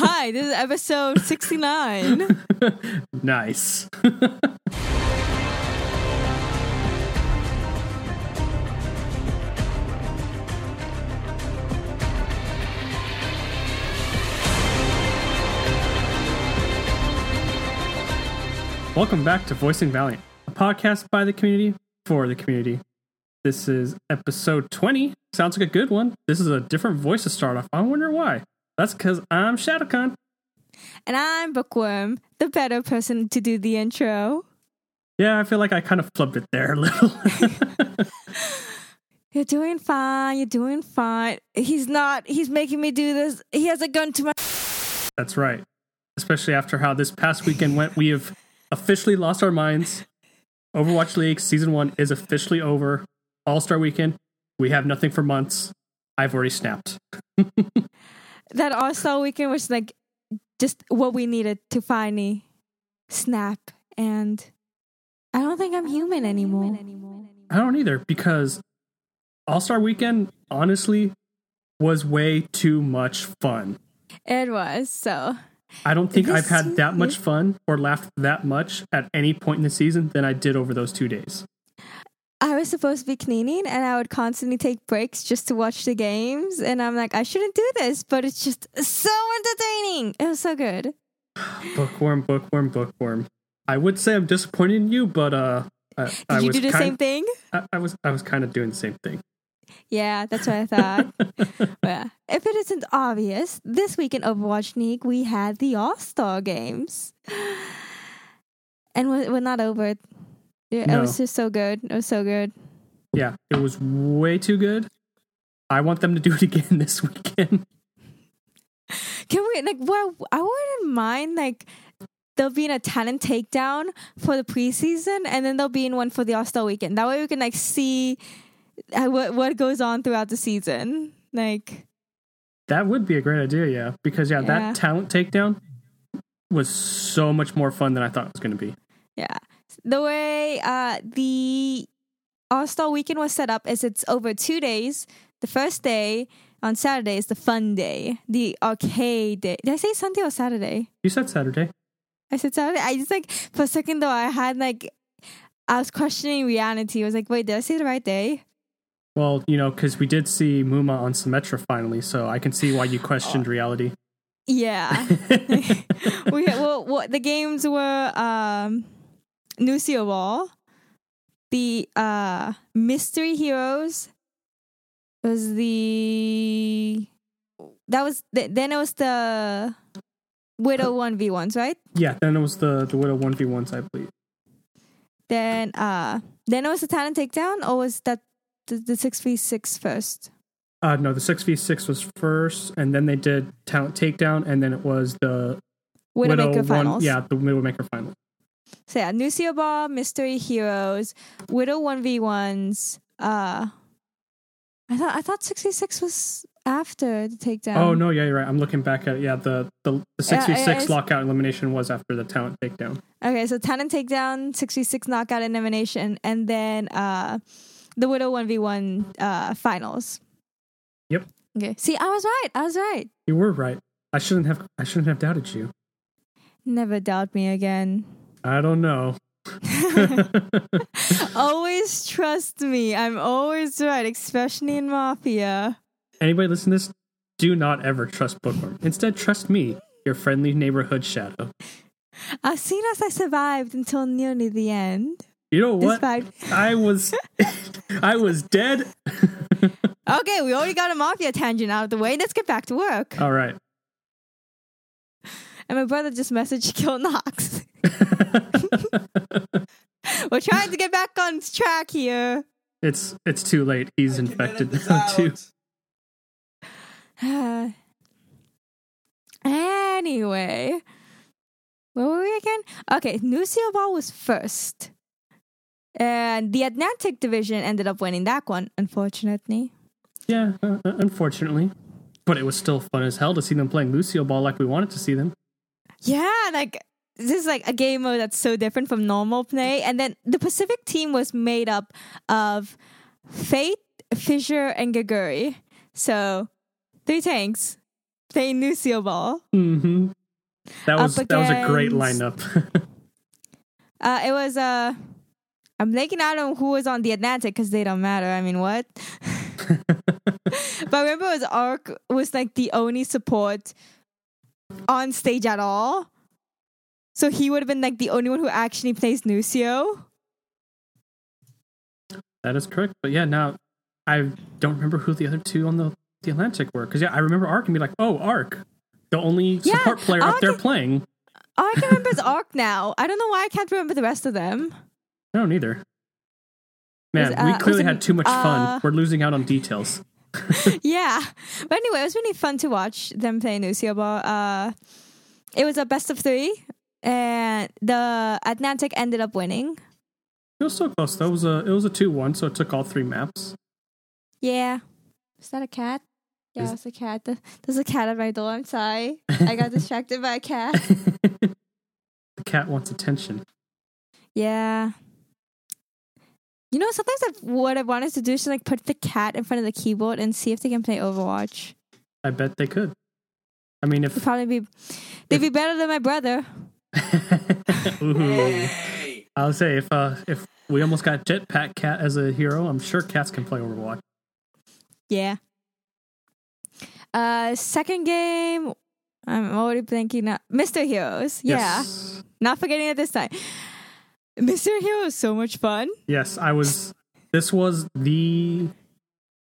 Hi, this is episode 69. nice. Welcome back to Voicing Valiant, a podcast by the community for the community. This is episode 20. Sounds like a good one. This is a different voice to start off. I wonder why. That's because I'm ShadowCon. And I'm Bookworm, the better person to do the intro. Yeah, I feel like I kind of flubbed it there a little. You're doing fine. You're doing fine. He's not. He's making me do this. He has a gun to my. That's right. Especially after how this past weekend went, we have officially lost our minds. Overwatch League season one is officially over. All Star Weekend. We have nothing for months. I've already snapped. that All Star weekend was like just what we needed to finally snap. And I don't think I'm human anymore. I don't either because All Star Weekend, honestly, was way too much fun. It was so. I don't think I've had that much fun or laughed that much at any point in the season than I did over those two days. I was supposed to be cleaning and I would constantly take breaks just to watch the games. And I'm like, I shouldn't do this, but it's just so entertaining. It was so good. bookworm, bookworm, bookworm. I would say I'm disappointed in you, but uh, I, Did I you do the same thing? I, I was I was kind of doing the same thing. Yeah, that's what I thought. yeah. If it isn't obvious, this week in Overwatch League, we had the All Star games. And we're, we're not over Yeah, It was just so good. It was so good. Yeah, it was way too good. I want them to do it again this weekend. Can we, like, well, I wouldn't mind, like, there'll be in a talent takedown for the preseason, and then there'll be in one for the All Star weekend. That way we can, like, see uh, what, what goes on throughout the season. Like, That would be a great idea, yeah. Because yeah, Yeah. that talent takedown was so much more fun than I thought it was going to be. Yeah. The way uh, the All Star weekend was set up is it's over two days. The first day on Saturday is the fun day, the arcade day. Did I say Sunday or Saturday? You said Saturday. I said Saturday. I just like for a second though, I had like I was questioning reality. I was like, wait, did I say the right day? Well, you know, because we did see Muma on Symmetra finally, so I can see why you questioned reality. Yeah. we well, what the games were um Lucio Ball, the uh Mystery Heroes was the that was the, then it was the Widow one v ones, right? yeah, then it was the the Widow one v ones, I believe. Then uh then it was the talent takedown, or was that the, six v six first? Uh, no, the six v six was first, and then they did talent takedown, and then it was the Widowmaker one. finals. Yeah, the Widowmaker final. So yeah, Lucio Ball, Mystery Heroes, Widow one v ones. Uh, I thought I thought sixty six was after the takedown. oh no, yeah, you're right. I'm looking back at it. Yeah, the the the six v Yeah, six it's- lockout elimination was after the talent takedown. Okay, so talent takedown, sixty six knockout elimination, and then uh, the Widow one v one uh finals. Yep. Okay. See, I was right. I was right. You were right. I shouldn't have. I shouldn't have doubted you. Never doubt me again. I don't know. always trust me. I'm always right, especially in Mafia. Anybody listen to this? Do not ever trust Bookworm. Instead, trust me, your friendly neighborhood shadow. I've seen as I survived until nearly the end. You know what? Despite I was, I was dead. Okay, we already got a mafia tangent out of the way. Let's get back to work. All right. And my brother just messaged Kill Knox. We're trying to get back on track here. It's it's too late. He's infected now too. anyway, where were we again? Okay, Lucio Ball was first. And the Atlantic division ended up winning that one, unfortunately. Yeah, uh, uh, unfortunately, but it was still fun as hell to see them playing Lucio Ball like we wanted to see them. Yeah, like this is like a game mode that's so different from normal play. And then the Pacific team was made up of Fate, Fissure, and Gaguri. So three tanks. playing Lucio Ball. hmm That was Up that was a great lineup. Uh, it was uh, I'm blanking out on who was on the Atlantic because they don't matter. I mean, what? but I remember it was Arc was like the only support on stage at all. So he would have been like the only one who actually plays Lucio. that is correct. But yeah, now I don't remember who the other two on the the Atlantic were. Because yeah, I remember Ark and be like, oh, Ark, the only Yeah, support player up Ark- there playing. All I can remember is Arc now. I don't know why I can't remember the rest of them. No, don't. Man, Was, uh, we clearly it- had too much uh, fun. We're losing out on details. yeah. But anyway, it was really fun to watch them play Lucio Ball. Uh, it was a best of three, and the Atlantic ended up winning. It was so close. That was a it was a two one, so it took all three maps. Yeah. Is that a cat? Yeah, Is- it's a cat. There's a cat at my door. I'm sorry. I got distracted by a cat. the cat wants attention. Yeah. You know, sometimes I've, what I wanted to do is to, like put the cat in front of the keyboard and see if they can play Overwatch. I bet they could. I mean, It'd if probably be, they'd be better than my brother. Ooh. I'll say if uh if we almost got Jetpack Cat as a hero, I'm sure cats can play Overwatch. Yeah. Uh, second game. I'm already blanking now. Mr. Heroes. Yeah. Yes. Not forgetting it this time. Mr. Hero is so much fun. Yes, I was. This was the.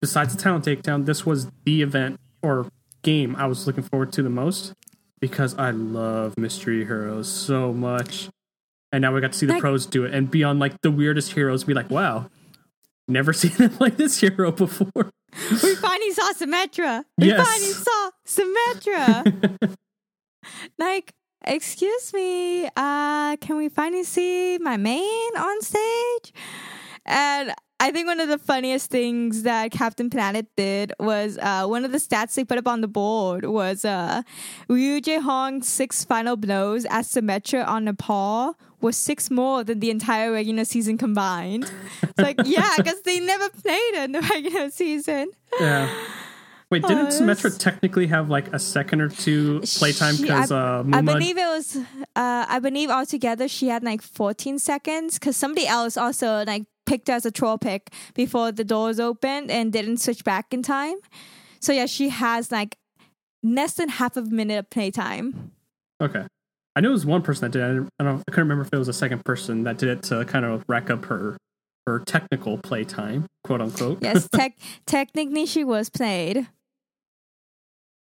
Besides the talent takedown, this was the event or game I was looking forward to the most because I love Mystery Heroes so much. And now we got to see the Like- pros do it and be on like the weirdest heroes. Be like, wow, never seen them play this hero before. We finally saw Symmetra. We Yes. finally saw Symmetra. like, excuse me, uh, can we finally see my main on stage? And I think one of the funniest things that Captain Planet did was uh, one of the stats they put up on the board was uh, Ryu Jae Hong's six final blows as Symmetra on Nepal was six more than the entire regular season combined. It's like, yeah, because they never played in the regular season. Yeah. Wait, didn't Oh, Symmetra that's- technically have like a second or two playtime because I- uh, I believe it was. Uh, I believe altogether she had like 14 seconds because somebody else also like picked as a troll pick before the doors opened and didn't switch back in time. So yeah, she has like less than half a minute of playtime. Okay. I knew it was one person that did it. I, I don't. I couldn't remember if it was a second person that did it to kind of rack up her her technical play time, quote unquote. Yes, tech technically she was played.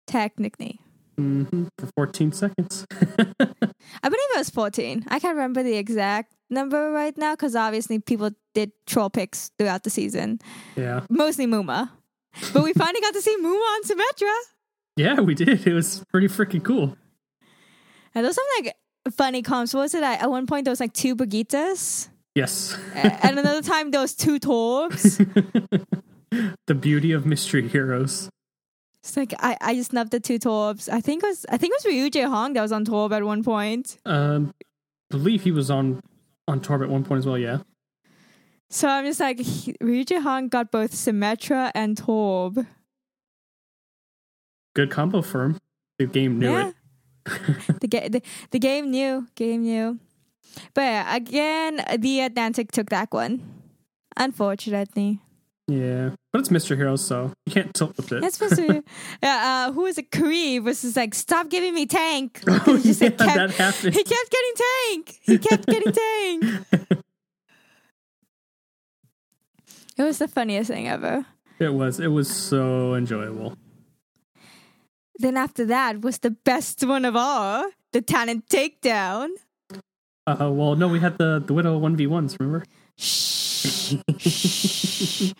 Technically. Hmm For 14 seconds. I believe it was 14. I can't remember the exact number right now because obviously people did troll picks throughout the season. yeah. mostly Muma. But we finally got to see Muma on Symmetra. Yeah, we did. It was pretty freaking cool. And those some like funny comps. What was it? At one point, there was like two Brigitas. Yes. And another time, there was two Torbs. the beauty of mystery heroes. It's like I, I just love the two Torbs. I think it was I think it was Ryu Jae Hong that was on Torb at one point. Um, believe he was on on Torb at one point as well. Yeah. So I'm just like he, Ryu Jae Hong got both Symmetra and Torb. Good combo for him. The game knew yeah. it. the, ga- the the game knew, game knew. But yeah, again, the Atlantic took that one. Unfortunately. Yeah, but it's Mr. Hero, so you can't tilt with it. That's supposed to be. Yeah, uh, who is it? Kareem was just like, stop giving me tank. Oh, He yeah, kept- that happened. He kept getting tank. He kept getting tank. It was the funniest thing ever. It was. It was so enjoyable. Then after that was the best one of all, the talent takedown. Uh, well, no, we had the the Widow one v ones. Remember? Shh.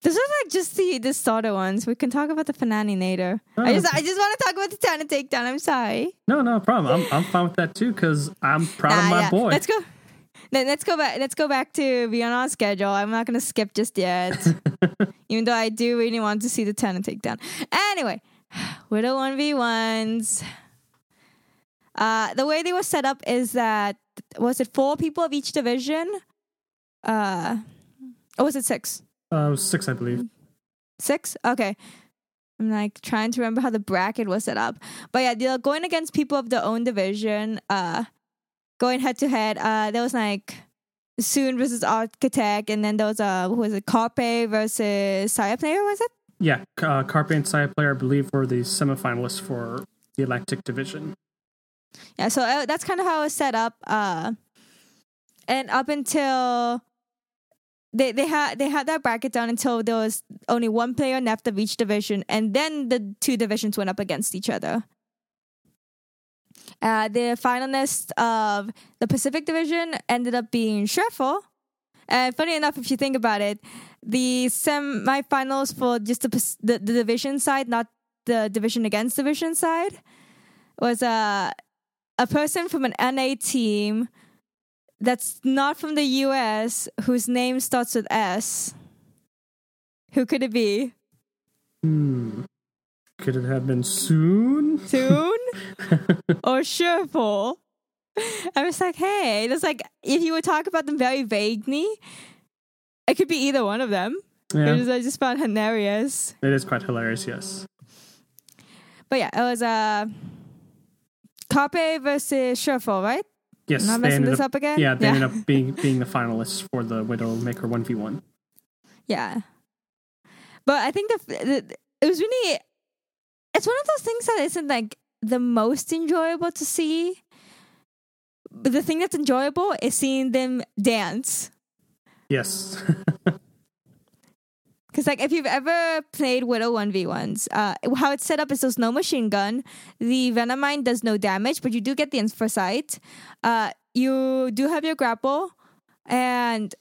Those are like just the the starter ones. We can talk about the finale later. I Oh. just I just want to talk about the talent takedown. I'm sorry. No, no problem. I'm I'm fine with that too because I'm proud of my yeah. boy. Let's go. Let, let's go back. Let's go back to be on our schedule. I'm not gonna skip just yet, even though I do really want to see the talent takedown. Anyway, Widow one v ones. Uh, the way they were set up is that was it four people of each division? Uh, or was it six? Uh, it was six, I believe. Six? Okay. I'm like trying to remember how the bracket was set up. But yeah, they're going against people of their own division, uh, going head to head. Uh, there was like Soon versus Architect, and then there was uh, who was it? Carpe versus Sayaplayer, was it? Yeah, uh, Carpe and Sayaplayer, I believe, were the semifinalists for the Atlantic Division. Yeah, so uh, that's kind of how it was set up. Uh, and up until they they had they had that bracket down until there was only one player left of each division, and then the two divisions went up against each other. Uh, the finalists of the Pacific Division ended up being Surefour. And funny enough, if you think about it, the semifinals for just the, the, the division side, not the division against division side, was a a person from an NA team that's not from the US whose name starts with S. Who could it be? Hmm. Could it have been soon? Soon? or Surefour? I was like, hey, it's like if you would talk about them very vaguely, it could be either one of them. Yeah. Which I just found hilarious. It is quite hilarious, yes. But yeah, it was uh Carpe versus Surefour, right? Yes, Am I they messing ended this up, up again? Yeah, they Yeah. ended up being being the finalists for the Widowmaker one v one. Yeah. But I think the, the it was really it's one of those things that isn't like the most enjoyable to see. But the thing that's enjoyable is seeing them dance. Yes, Because like if you've ever played Widow one v ones, uh, how it's set up is there's no machine gun. The Venom Mine does no damage, but you do get the Infrasight. Uh, you do have your grapple, and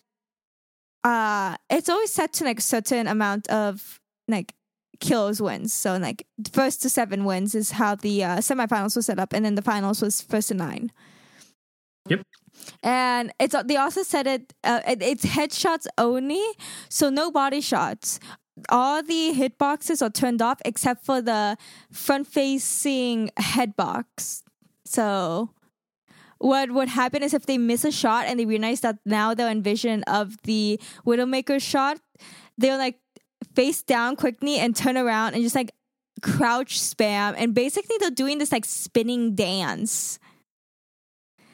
uh, it's always set to like certain amount of like kills wins. So like first to seven wins is how the uh, semifinals was set up, and then the finals was first to nine. Yep. And it's they also said it, uh, it it's headshots only, so no body shots. All the hitboxes are turned off except for the front facing head box. So what would happen is if they miss a shot and they realize that now they're in vision of the Widowmaker shot, they'll like face down quickly and turn around and just like crouch spam and basically they're doing this like spinning dance.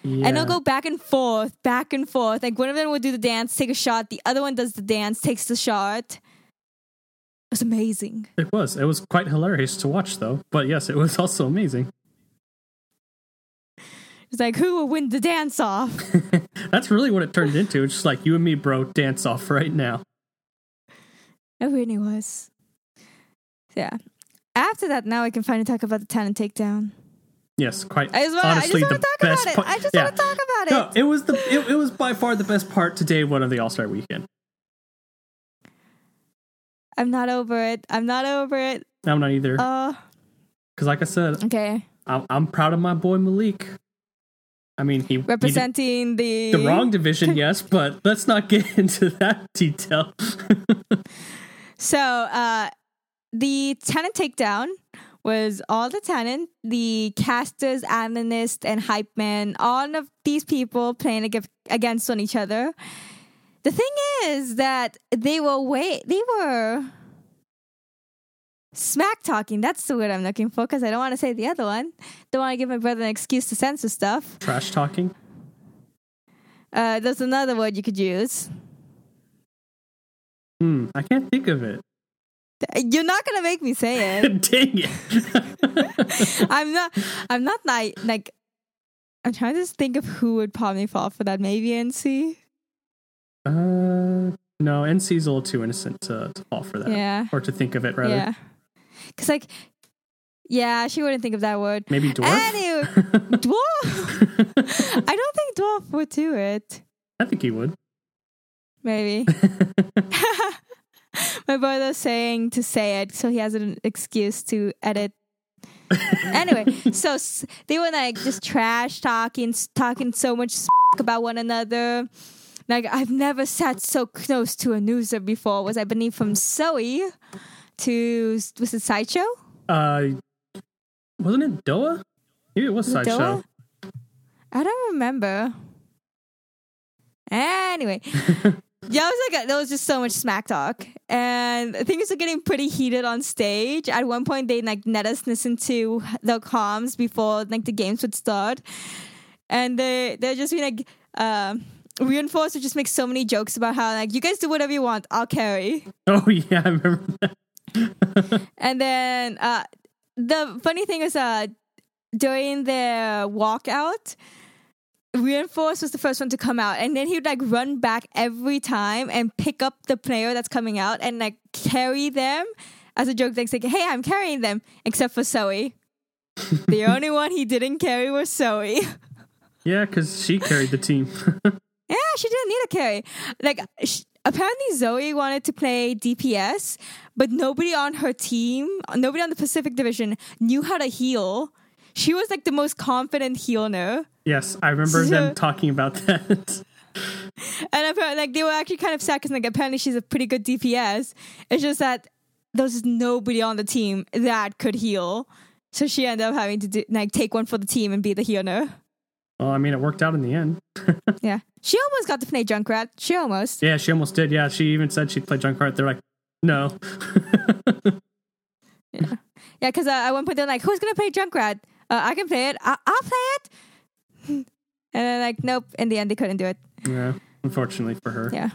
Yeah. And they'll go back and forth, back and forth. Like one of them will do the dance, take a shot, the other one does the dance, takes the shot. It was amazing. It was. It was quite hilarious to watch, though. But yes, it was also amazing. It's like who will win the dance off? That's really what it turned into. It's just like you and me, bro, dance off right now. It really was. Yeah. After that, now we can finally talk about the talent takedown. Yes, quite. I just want, honestly, I the talk best about it. part- I just yeah. want to talk about No, it. it was the it, it was by far the best part today one of the All Star Weekend. I'm not over it. I'm not over it. I'm not either Uh, because, like I said, okay. I'm, I'm proud of my boy Malik. I mean, he he Representing the the wrong division, yes, but let's not get into that detail. So, uh, the talent takedown was all the tenant, the casters, analysts, and hype man, all of these people playing against on each other. The thing is that they were way they were smack talking. That's the word I'm looking for because I don't want to say the other one. Don't want to give my brother an excuse to censor stuff. Trash talking. Uh, there's another word you could use. Hmm, I can't think of it. You're not gonna make me say it. Dang it! I'm not. I'm not like like. I'm trying to just think of who would probably fall for that. Maybe NC. uh, no, NC's a little too innocent to, to fall for that, Yeah. or to think of it rather. Yeah. Cause like, yeah, she wouldn't think of that word. Maybe dwarf. Anyway, dwarf. I don't think dwarf would do it. I think he would. Maybe. My brother's saying to say it, so he has an excuse to edit. anyway, so s- they were like just trash talking, s- talking so much s- about one another. Like I've never sat so close to a loser before. Was I beneath from Zoe to was it sideshow? Uh, wasn't it Doa? Maybe it was sideshow. I don't remember. Anyway, Yeah, it was like a, there was just so much smack talk, and things were getting pretty heated on stage. At one point, they like let us listen to the comms before like the games would start, and they they're just being like, um, reinforce would just make so many jokes about how like you guys do whatever you want, I'll carry. Oh yeah, I remember that. And then uh, the funny thing is, uh, during their walkout, Reinforce was the first one to come out, and then he would like run back every time and pick up the player that's coming out and like carry them as a joke. Like, saying, "Hey, I'm carrying them," except for Zoe. the only one he didn't carry was Zoe. Yeah, because she carried the team. Yeah, she didn't need a carry. Like, sh- apparently Zoe wanted to play DPS, but nobody on her team, nobody on the Pacific Division knew how to heal. She was like the most confident healer. yes, I remember So- them talking about that. And apparently, like, they were actually kind of sad because, like, apparently she's a pretty good DPS. It's just that there was nobody on the team that could heal. So she ended up having to do, like take one for the team and be the healer. well, I mean, it worked out in the end. Yeah, she almost got to play Junkrat. She almost. Yeah, she almost did. Yeah, she even said she'd play Junkrat. They're like, no. Yeah, because uh, at one point they're like, "Who's gonna play Junkrat? Uh, I can play it. I- I'll play it." and then like, nope. In the end, they couldn't do it. yeah, unfortunately for her. Yeah.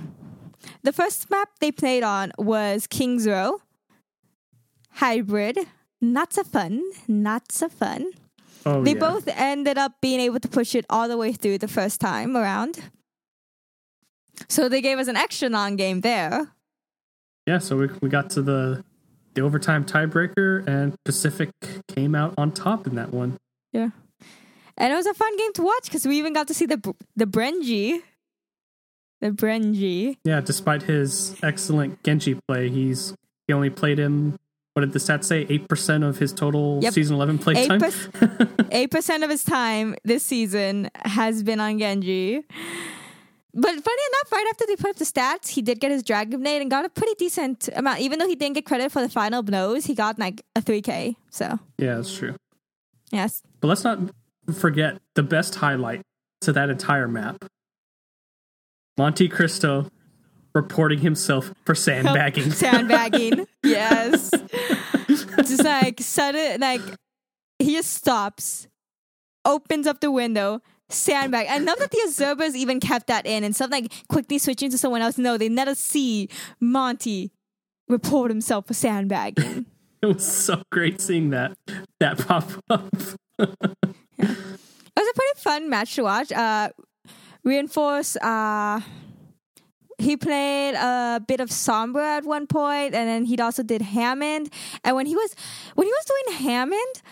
The first map they played on was Kings Row. Hybrid. Not so fun. Not so fun. Oh, they yeah. both ended up being able to push it all the way through the first time around. So they gave us an extra non game there. Yeah, so we, we got to the the overtime tiebreaker, and Pacific came out on top in that one. Yeah. And it was a fun game to watch because we even got to see the the Brenji. The Brenji. Yeah, despite his excellent Genji play, he's he only played him. What did the stats say? Eight percent of his total Yep. season eleven play time. 8 percent of his time this season has been on Genji. But funny enough, right after they put up the stats, he did get his Dragon Blade and got a pretty decent amount. Even though he didn't get credit for the final blows, he got like a 3K. So, yeah, that's true. yes. But let's not forget the best highlight to that entire map. Monte Cristo reporting himself for sandbagging. Sandbagging. yes. just like sudden, like he just stops, opens up the window, sandbag. I love that the observers even kept that in and stuff like quickly switching to someone else. No, they never see Monty report himself for sandbagging. it was so great seeing that that pop up. It was a pretty fun match to watch. Uh, Reinforce, uh, he played a bit of Sombra at one point, and then he also did Hammond. And when he was when he was doing Hammond,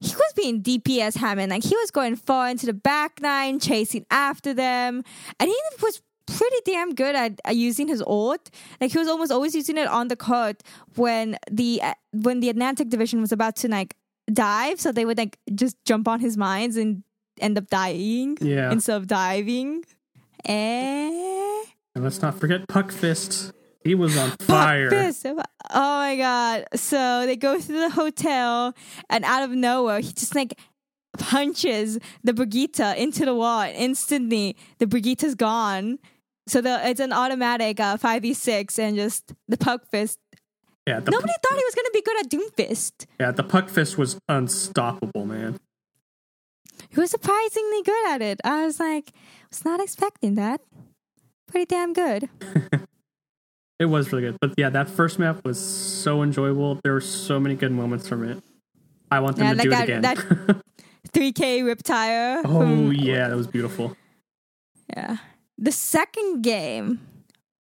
he was being DPS Hammond. Like he was going far into the back nine, chasing after them, and he was pretty damn good at, at using his ult. Like he was almost always using it on the court when the uh, when the Atlantic division was about to like dive, so they would like just jump on his mines and end up dying Yeah. instead of diving. Eh. And let's not forget Puck Fist. He was on fire. Fist. Oh my god. So they go through the hotel and out of nowhere he just like punches the Brigitte into the wall and instantly the Brigitte's gone. So the it's an automatic uh, 5v6 and just the puck fist. Yeah, the, Nobody thought he was gonna be good at Doomfist. yeah, the Puck Fist was unstoppable, man. He was surprisingly good at it. I was like, was not expecting that. Pretty damn good. It was really good. But yeah, that first map was so enjoyable. There were so many good moments from it. I want them Yeah, to like do that- it again. that- 3K rip tire. oh from- yeah, that was beautiful. Yeah. The second game,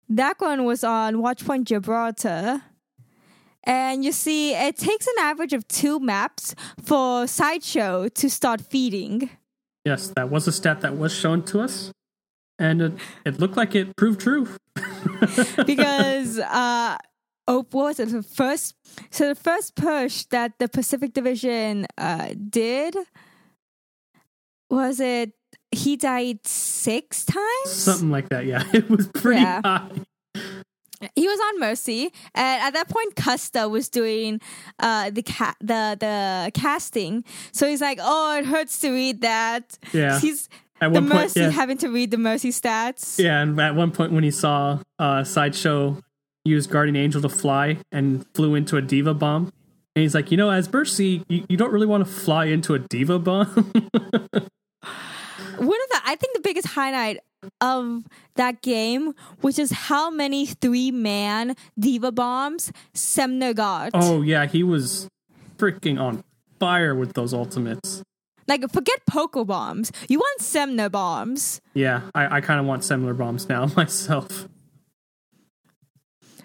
that one was on Watchpoint Gibraltar. And you see, it takes an average of two maps for Sideshow to start feeding. Yes, that was a stat that was shown to us, and it, it looked like it proved true. Because, uh, oh, what was it? The first, so the first push that the Pacific Division uh, did was it he died six times? Something like that. Yeah, it was pretty Yeah. high. he was on Mercy, and at that point, Custa was doing uh, the ca- the the casting. So he's like, "Oh, it hurts to read that." Yeah. he's At The one point, Mercy yeah, having to read the Mercy stats. yeah, and at one point when he saw uh, Sideshow use Guardian Angel to fly and flew into a D.Va bomb, and he's like, you know, as Mercy, you, you don't really want to fly into a D.Va bomb. One of the I think the biggest highlight of that game which is how many three man D.Va bombs Semmler got. oh yeah, he was freaking on fire with those ultimates. Like forget Poko bombs. You want Semmler bombs. Yeah, I, I kind of want similar bombs now myself.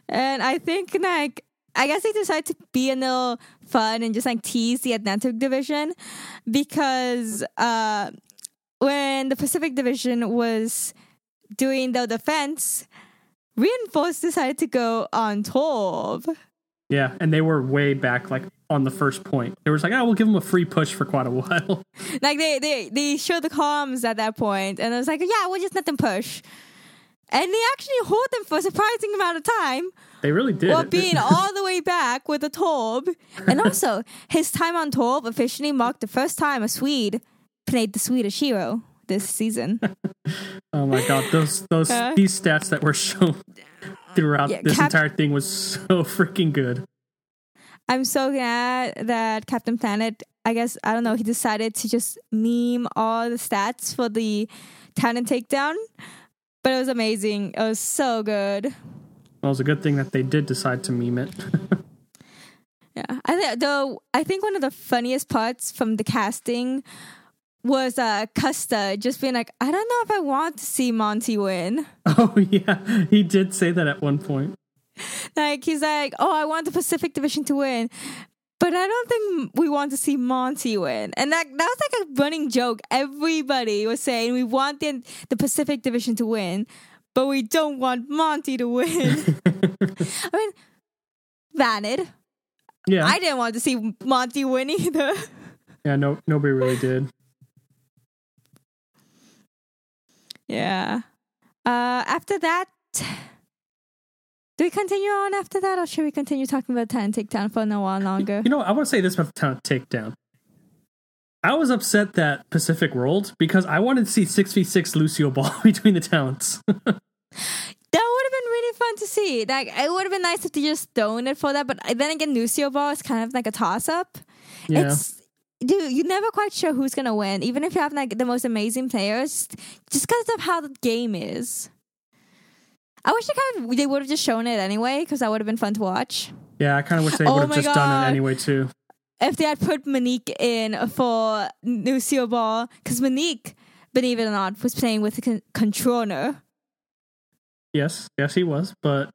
And I think like I guess they decided to be a little fun and just like tease the Atlantic division because uh when the Pacific division was doing the defense, Reinforce decided to go on top. Yeah, and they were way back, like on the first point. They was like, "Oh, we'll give them a free push for quite a while." Like they they they showed the comms at that point, and I was like, yeah, we'll just let them push. And they actually hold them for a surprising amount of time they really did. while being all the way back with the Torb. And also, his time on Torb officially marked the first time a Swede played the Swedish hero this season. oh my god, those those Uh. these stats that were shown throughout Yeah, this Cap- entire thing was so freaking good. I'm so glad that Captain Planet, I guess, I don't know, he decided to just meme all the stats for the talent takedown. But it was amazing. It was so good. Well, it was a good thing that they did decide to meme it. Yeah, I think though I think one of the funniest parts from the casting was uh Custa just being like, I don't know if I want to see Monty win. oh yeah, he did say that at one point. Like he's like, oh, I want the Pacific Division to win, but I don't think we want to see Monty win. And that that was like a running joke. Everybody was saying we want the the Pacific Division to win, but we don't want Monty to win. I mean, valid. Yeah, I didn't want to see Monty win either. yeah, no, nobody really did. Yeah. Uh, after that, do we continue on after that, or should we continue talking about Talent Takedown for a while longer? You know, I want to say this about talent takedown. I was upset that Pacific rolled because I wanted to see six v six Lucio Ball between the talents. That would have been really fun to see. Like, it would have been nice if they just thrown it for that. But then again, Lucio Ball is kind of like a toss up. yeah, It's dude, you're never quite sure who's gonna win, even if you have like the most amazing players, just because of how the game is. I wish they kind of they would have just shown it anyway, because that would have been fun to watch. yeah. I kind of wish they Oh would have just done it anyway too. if they had put Monique in for Lucio Ball, because Monique, believe it or not, was playing with a con- controller. Yes, yes, he was, but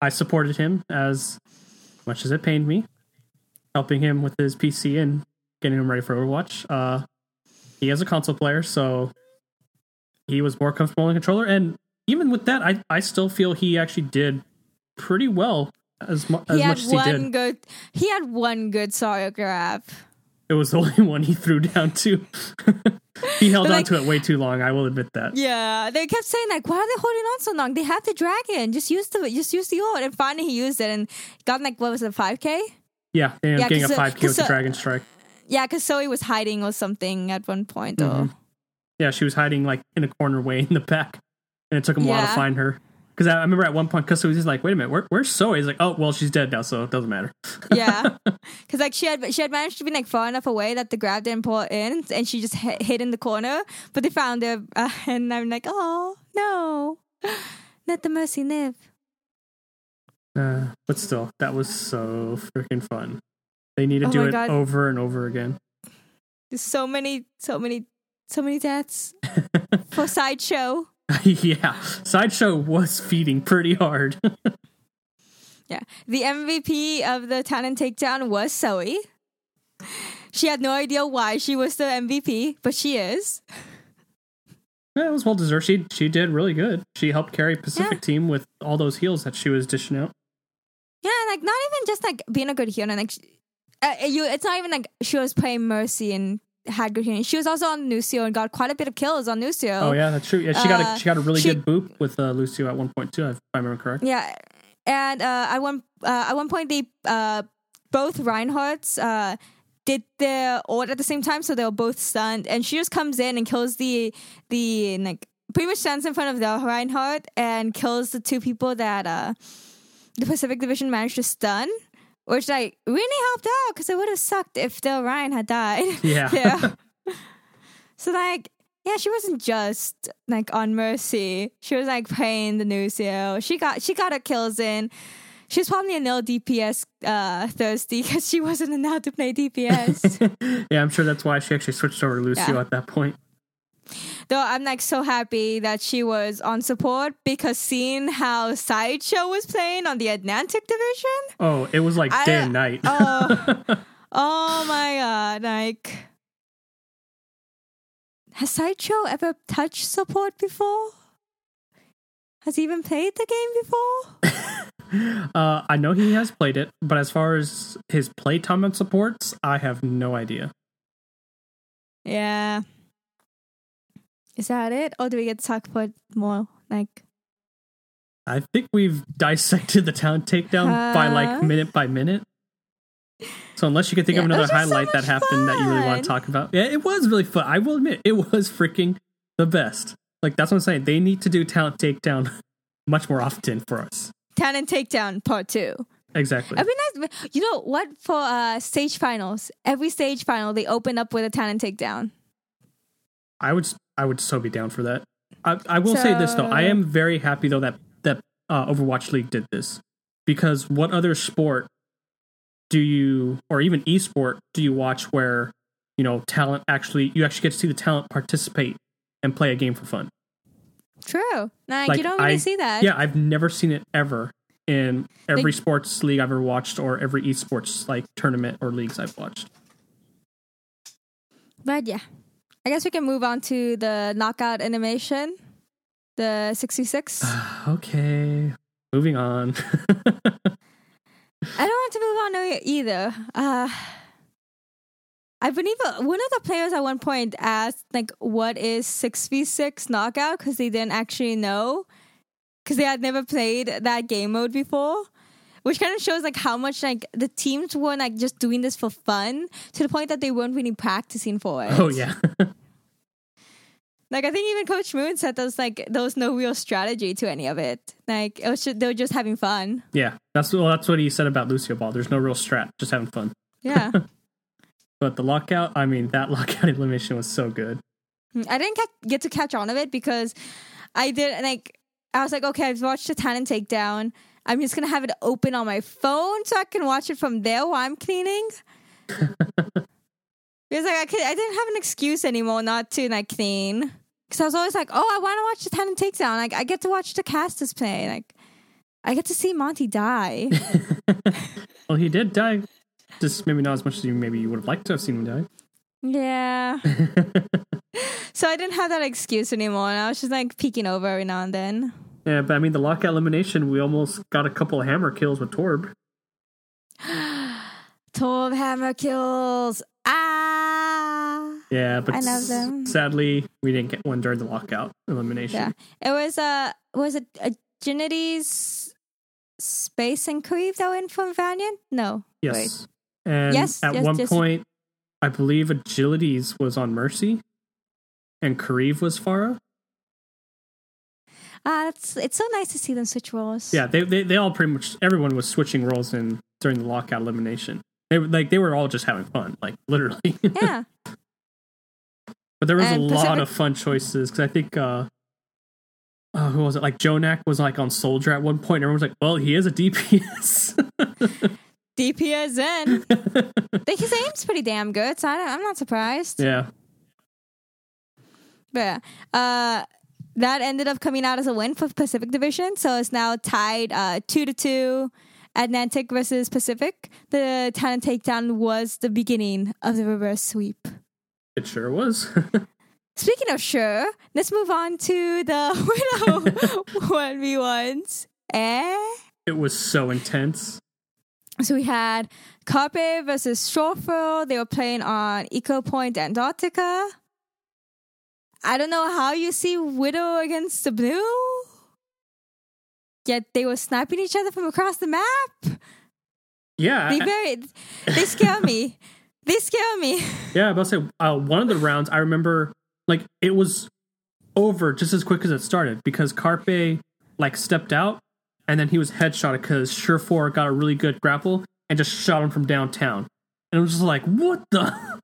I supported him as much as it pained me, helping him with his PC and getting him ready for Overwatch. Uh, he is a console player, so he was more comfortable in the controller, and even with that, I I still feel he actually did pretty well as mu- as he had much as he one did. good. He had one good Sario grab. It was the only one he threw down too. he held But, on to it way too long. I will admit that. Yeah, they kept saying like, "Why are they holding on so long? They have the dragon. Just use the just use the ult." And finally, he used it and got like what was it, five k? Yeah, they ended Yeah, up getting a uh, five K with the uh, Dragon Strike. Yeah, because Zoe was hiding or something at one point. Or Mhm. Yeah, she was hiding like in a corner way in the back, and it took him a while to find her. Because I, I remember at one point, because was just like, "Wait a minute, where, where's Zoe?" He's like, "Oh, well, she's dead now, so it doesn't matter." yeah, because like she had she had managed to be like far enough away that the grab didn't pull in, and she just hid, hid in the corner. But they found her, uh, and I'm like, "Oh no, let the mercy live." Uh, but still, that was so freaking fun. They need to Oh do it God. over and over again. There's so many, so many, so many deaths for sideshow. yeah, sideshow was feeding pretty hard. Yeah. The MVP of the talent takedown was Zoe. She had no idea why she was the MVP, but she is. yeah, it was well deserved. She she did really good. She helped carry Pacific Yeah. team with all those heals that she was dishing out. Yeah, like not even just like being a good healer. Like, sh- uh, you, it's not even like she was playing Mercy and had good healing. She was also on Lucio and got quite a bit of kills on Lucio. Oh yeah, that's true. Yeah, she got Uh, a she got a really she- good boop with uh, Lucio at one point too, if I remember correct. Yeah, and uh, at one uh, at one point they uh, both Reinhardts uh, did the ult at the same time, so they were both stunned. And she just comes in and kills the the like pretty much stands in front of the Reinhardt and kills the two people that uh the Pacific Division managed to stun. Which like really helped out because it would have sucked if the Ryan had died. Yeah. yeah. So like yeah, she wasn't just like on Mercy. She was like playing the Lucio. She got she got her kills in. She was probably a nil DPS uh, thirsty because she wasn't allowed to play DPS. yeah, I'm sure that's why she actually switched over to Lucio Yeah. at that point. Though I'm like so happy that she was on support because seeing how Sideshow was playing on the Atlantic Division. Oh, it was like I- day and night. Oh, oh my god! Like, has Sideshow ever touched support before? Has he even played the game before? uh, I know he has played it, but as far as his playtime and supports, I have no idea. Yeah. Is that it, or do we get to talk about more? Like, I think we've dissected the talent takedown by like minute by minute. So unless you can think Yeah, of another just so highlight that happened that you really want to talk about, yeah, it was really fun. I will admit, it was freaking the best. Like that's what I'm saying. They need to do talent takedown much more often for us. Talent Takedown Part Two. Exactly. It'd be nice. You know what? For uh, stage finals, every stage final they open up with a talent takedown. I would I would so be down for that. I, I will say this though, I am very happy though that that uh, Overwatch League did this because what other sport do you or even esport do you watch where you know talent actually you actually get to see the talent participate and play a game for fun? True. Like, Like, you don't really I- see that. Yeah, I've never seen it ever in every Like- sports league I've ever watched or every esports like tournament or leagues I've watched. But yeah, I guess we can move on to the knockout animation, the sixty-six. okay, moving on. I don't want to move on either. Uh, I believe uh, one of the players at one point asked, like, what is 6v6 knockout? Because they didn't actually know. Because they had never played that game mode before. Which kind of shows, like, how much, like, the teams were, like, just doing this for fun to the point that they weren't really practicing for it. oh yeah. Like, I think even Coach Moon said there was, like, there was no real strategy to any of it. Like, it was just, they were just having fun. Yeah, that's well, that's what he said about Lucio Ball. There's no real strat, just having fun. Yeah. But the lockout, I mean, that lockout elimination was so good. Mm, I didn't get to catch on of it because I did like I was like, okay, I've watched the Talent Takedown. I'm just gonna have it open on my phone so I can watch it from there while I'm cleaning. because like I could, I didn't have an excuse anymore not to like clean. Because I was always like, oh, I want to watch the Talent Takedown. Like I get to watch the casters play. Like I get to see Monty die. Well, he did die, just maybe not as much as you maybe you would have liked to have seen him die. yeah. so I didn't have that excuse anymore, and I was just like peeking over every now and then. Yeah, but I mean, the lockout elimination, we almost got a couple of hammer kills with Torb. Torb hammer kills. Ah. Yeah, but I love them. sadly, we didn't get one during the lockout elimination. Yeah. It was uh was it Agilities Space and Creeve that went from Valiant? No. Yes. Wait. And Yes, at yes, one yes. point, I believe Agilities was on Mercy, and Kariv was Farah. Ah, that's it's so nice to see them switch roles. Yeah, they, they they all pretty much everyone was switching roles in during the lockout elimination. They were like they were all just having fun, like literally. Yeah. but there was And a lot of fun choices because I think uh, uh, who was it? Like Jonak was like on Soldier at one point. And everyone was like, "Well, he is a DPS." DPS in. Like his aim's pretty damn good, so I don't, I'm not surprised. yeah, But yeah, uh, that ended up coming out as a win for Pacific Division, so it's now tied uh, two to two. Atlantic versus Pacific. The talent takedown was the beginning of the reverse sweep. it sure was. Speaking of sure, let's move on to the Widow one v ones. Eh? it was so intense. So we had Carpe versus Surefour. They were playing on Eco Point Antarctica. I don't know how you see Widow against the Blue. Yet they were sniping each other from across the map. Yeah, They I- very they scare me. They scare me. Yeah, about to say uh, one of the rounds. I remember like it was over just as quick as it started because Carpe like stepped out and then he was headshot because Surefour got a really good grapple and just shot him from downtown. And it was just like, what the?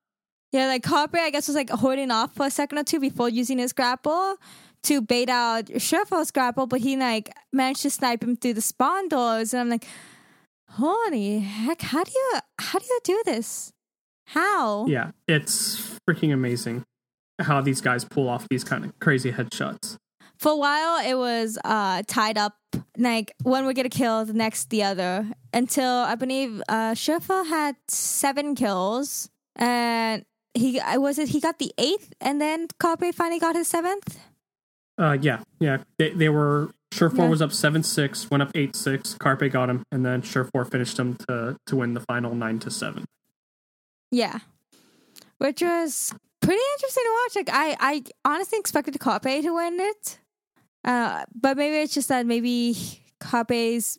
Yeah, like Carpe, I guess, was like holding off for a second or two before using his grapple to bait out Surefour's grapple, but he like managed to snipe him through the spawn doors, and I'm like, holy heck, how do you how do you do this? How? Yeah, it's freaking amazing how these guys pull off these kind of crazy headshots. For a while, it was uh, tied up. Like one would get a kill, the next the other, until I believe uh, had seven kills, and he I was it he got the eighth, and then Carpe finally got his seventh. Uh, yeah, yeah. They they were Surefour Yeah. was up seven six, went up eight six. Carpe got him, and then Surefour finished him to to win the final nine to seven. Yeah, which was pretty interesting to watch. Like I, I honestly expected Carpe to win it, uh, but maybe it's just that maybe Carpe's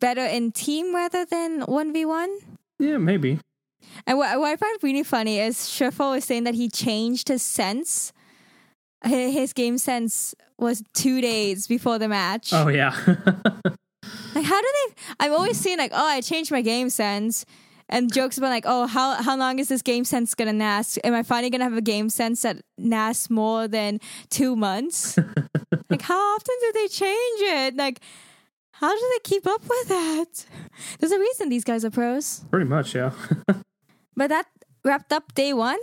better in team rather than one v one. Yeah, maybe. And what, what I find really funny is Shuffle was saying that he changed his sense. His game sense was two days before the match. Oh yeah. Like, how do they? I've always seen like, oh, I changed my game sense, and jokes about like, oh, how how long is this game sense gonna last? Am I finally gonna have a game sense that lasts more than two months? like, how often do they change it? Like, how do they keep up with that? There's a reason these guys are pros. Pretty much, yeah. But that wrapped up day one,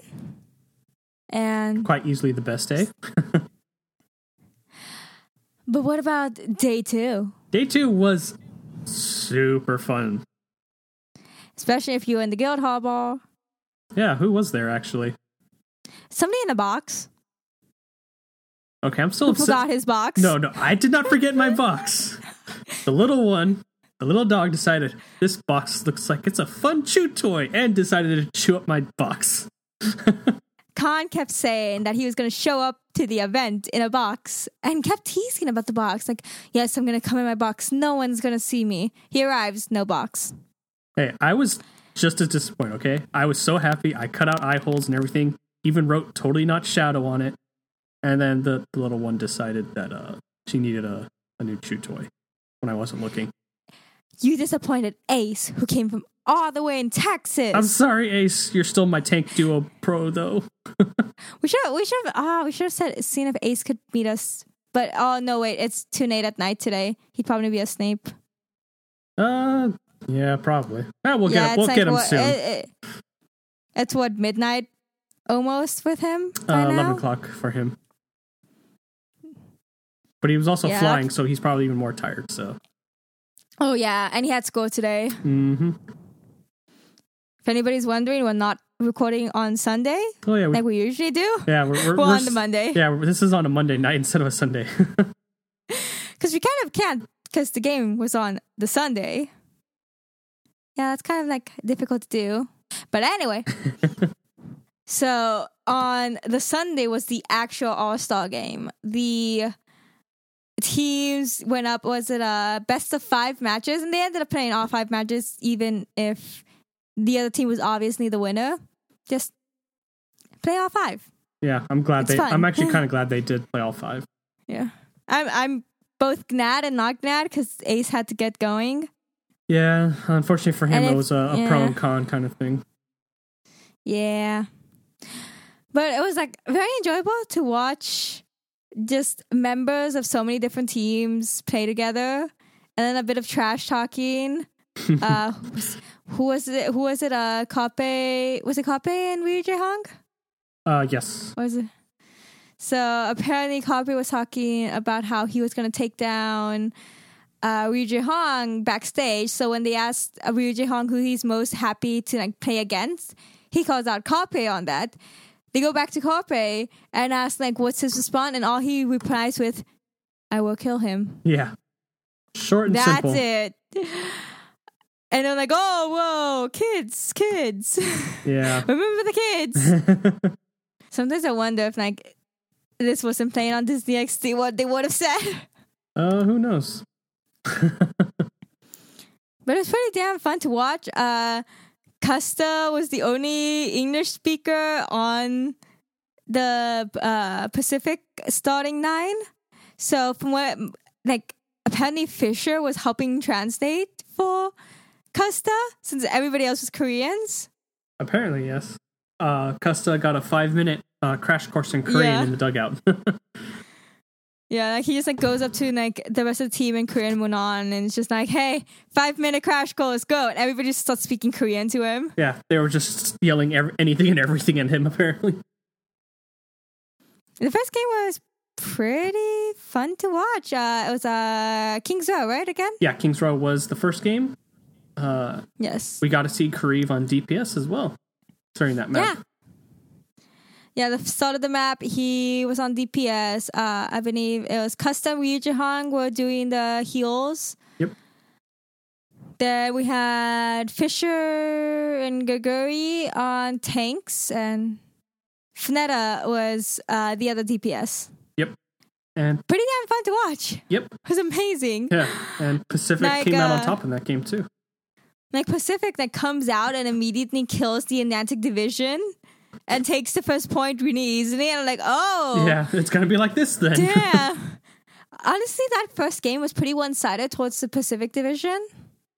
and Quite easily the best day. but what about day two? Day two was super fun. Especially if you were in the guild hall ball, Yeah, who was there actually? somebody in a box Okay, I'm still who upset. forgot his box. No, no, I did not forget my box. The little one, the little dog decided this box looks like it's a fun chew toy and decided to chew up my box. Khan kept saying that he was going to show up to the event in a box and kept teasing about the box. Like, yes, I'm going to come in my box. No one's going to see me. He arrives, no box. Hey, I was just as disappointed, okay? I was so happy. I cut out eye holes and everything, even wrote totally not shadow on it. And then the, the little one decided that uh, she needed a, a new chew toy when I wasn't looking. You disappointed Ace, who came from all the way in Texas. I'm sorry, Ace. You're still my Tank Duo Pro, though. we should we should have ah we should have said seen if Ace could meet us. But oh no, wait, it's too late at night today. He'd probably be a Snape. Uh, yeah, probably. Ah, we'll yeah, get we'll it's get him what, soon. it- it- it's what midnight almost with him uh, now. 11 o'clock for him. But he was also Yeah. flying, so he's probably even more tired. So, Oh yeah, and he had school today. hmm If anybody's wondering, we're not recording on Sunday oh yeah, we, like we usually do. yeah, we're, we're, We're we're on the Monday Yeah, this is on a Monday night instead of a Sunday. because we kind of can't because the game was on the Sunday. Yeah, that's kind of like difficult to do. But anyway, so on the Sunday was the actual All Star game. The teams went up. Was it a best of five matches? And they ended up playing all five matches, even if the other team was obviously the winner. Just play all five. yeah, I'm glad It's they. fun. I'm actually kind of glad they did play all five. Yeah, I'm. I'm both glad and not glad because Ace had to get going. Yeah, unfortunately for him, And it was a, a pro and con kind of thing. Yeah. But it was like very enjoyable to watch just members of so many different teams play together and then a bit of trash talking. uh who was- who was it who was it uh Carpe was it Carpe and Ryu Hong? Uh, yes. Was it so apparently Kape was talking about how he was gonna take down uh, Ryu Hong backstage. So when they asked uh, Ryu Hong who he's most happy to like play against, he calls out Carpe on that. They go back to Carpe and ask like what's his response, and all he replies with, "I will kill him." Yeah. Short and That's simple. it. And they're like, "Oh, whoa, kids, kids, Yeah. remember the kids." Sometimes I wonder if like this wasn't playing on Disney XD, what they would have said. uh, who knows? But it's pretty damn fun to watch. Uh, Custa was the only English speaker on the uh, Pacific starting nine. So from what like apparently Fissure was helping translate for Custa since everybody else was Koreans. Apparently, yes. Uh, Custa got a five minute uh, crash course in Korean Yeah. in the dugout. Yeah, like he just like goes up to like the rest of the team in Korean on and it's just like, hey, five minute crash course, go. And everybody just starts speaking Korean to him. yeah, they were just yelling ev- anything and everything at him, apparently. The first game was pretty fun to watch. Uh, it was uh, Kings Row, right? Again? Yeah, Kings Row was the first game. Uh, Yes. we got to see Kariv on DPS as well during that Yeah. Yeah, the start of the map, he was on DPS. Uh, I believe it was Custom Ryujehong were doing the heals. Yep. Then we had Fissure and Geguri on tanks, and Fleta was uh, the other DPS. Yep. And Pretty damn fun to watch. yep, It was amazing. yeah, and Pacific Like, came out on uh, top in that game too. Like Pacific that comes out and immediately kills the Atlantic Division and takes the first point really easily. And I'm like, oh, Yeah, it's gonna be like this then. damn. Honestly, that first game was pretty one sided towards the Pacific Division.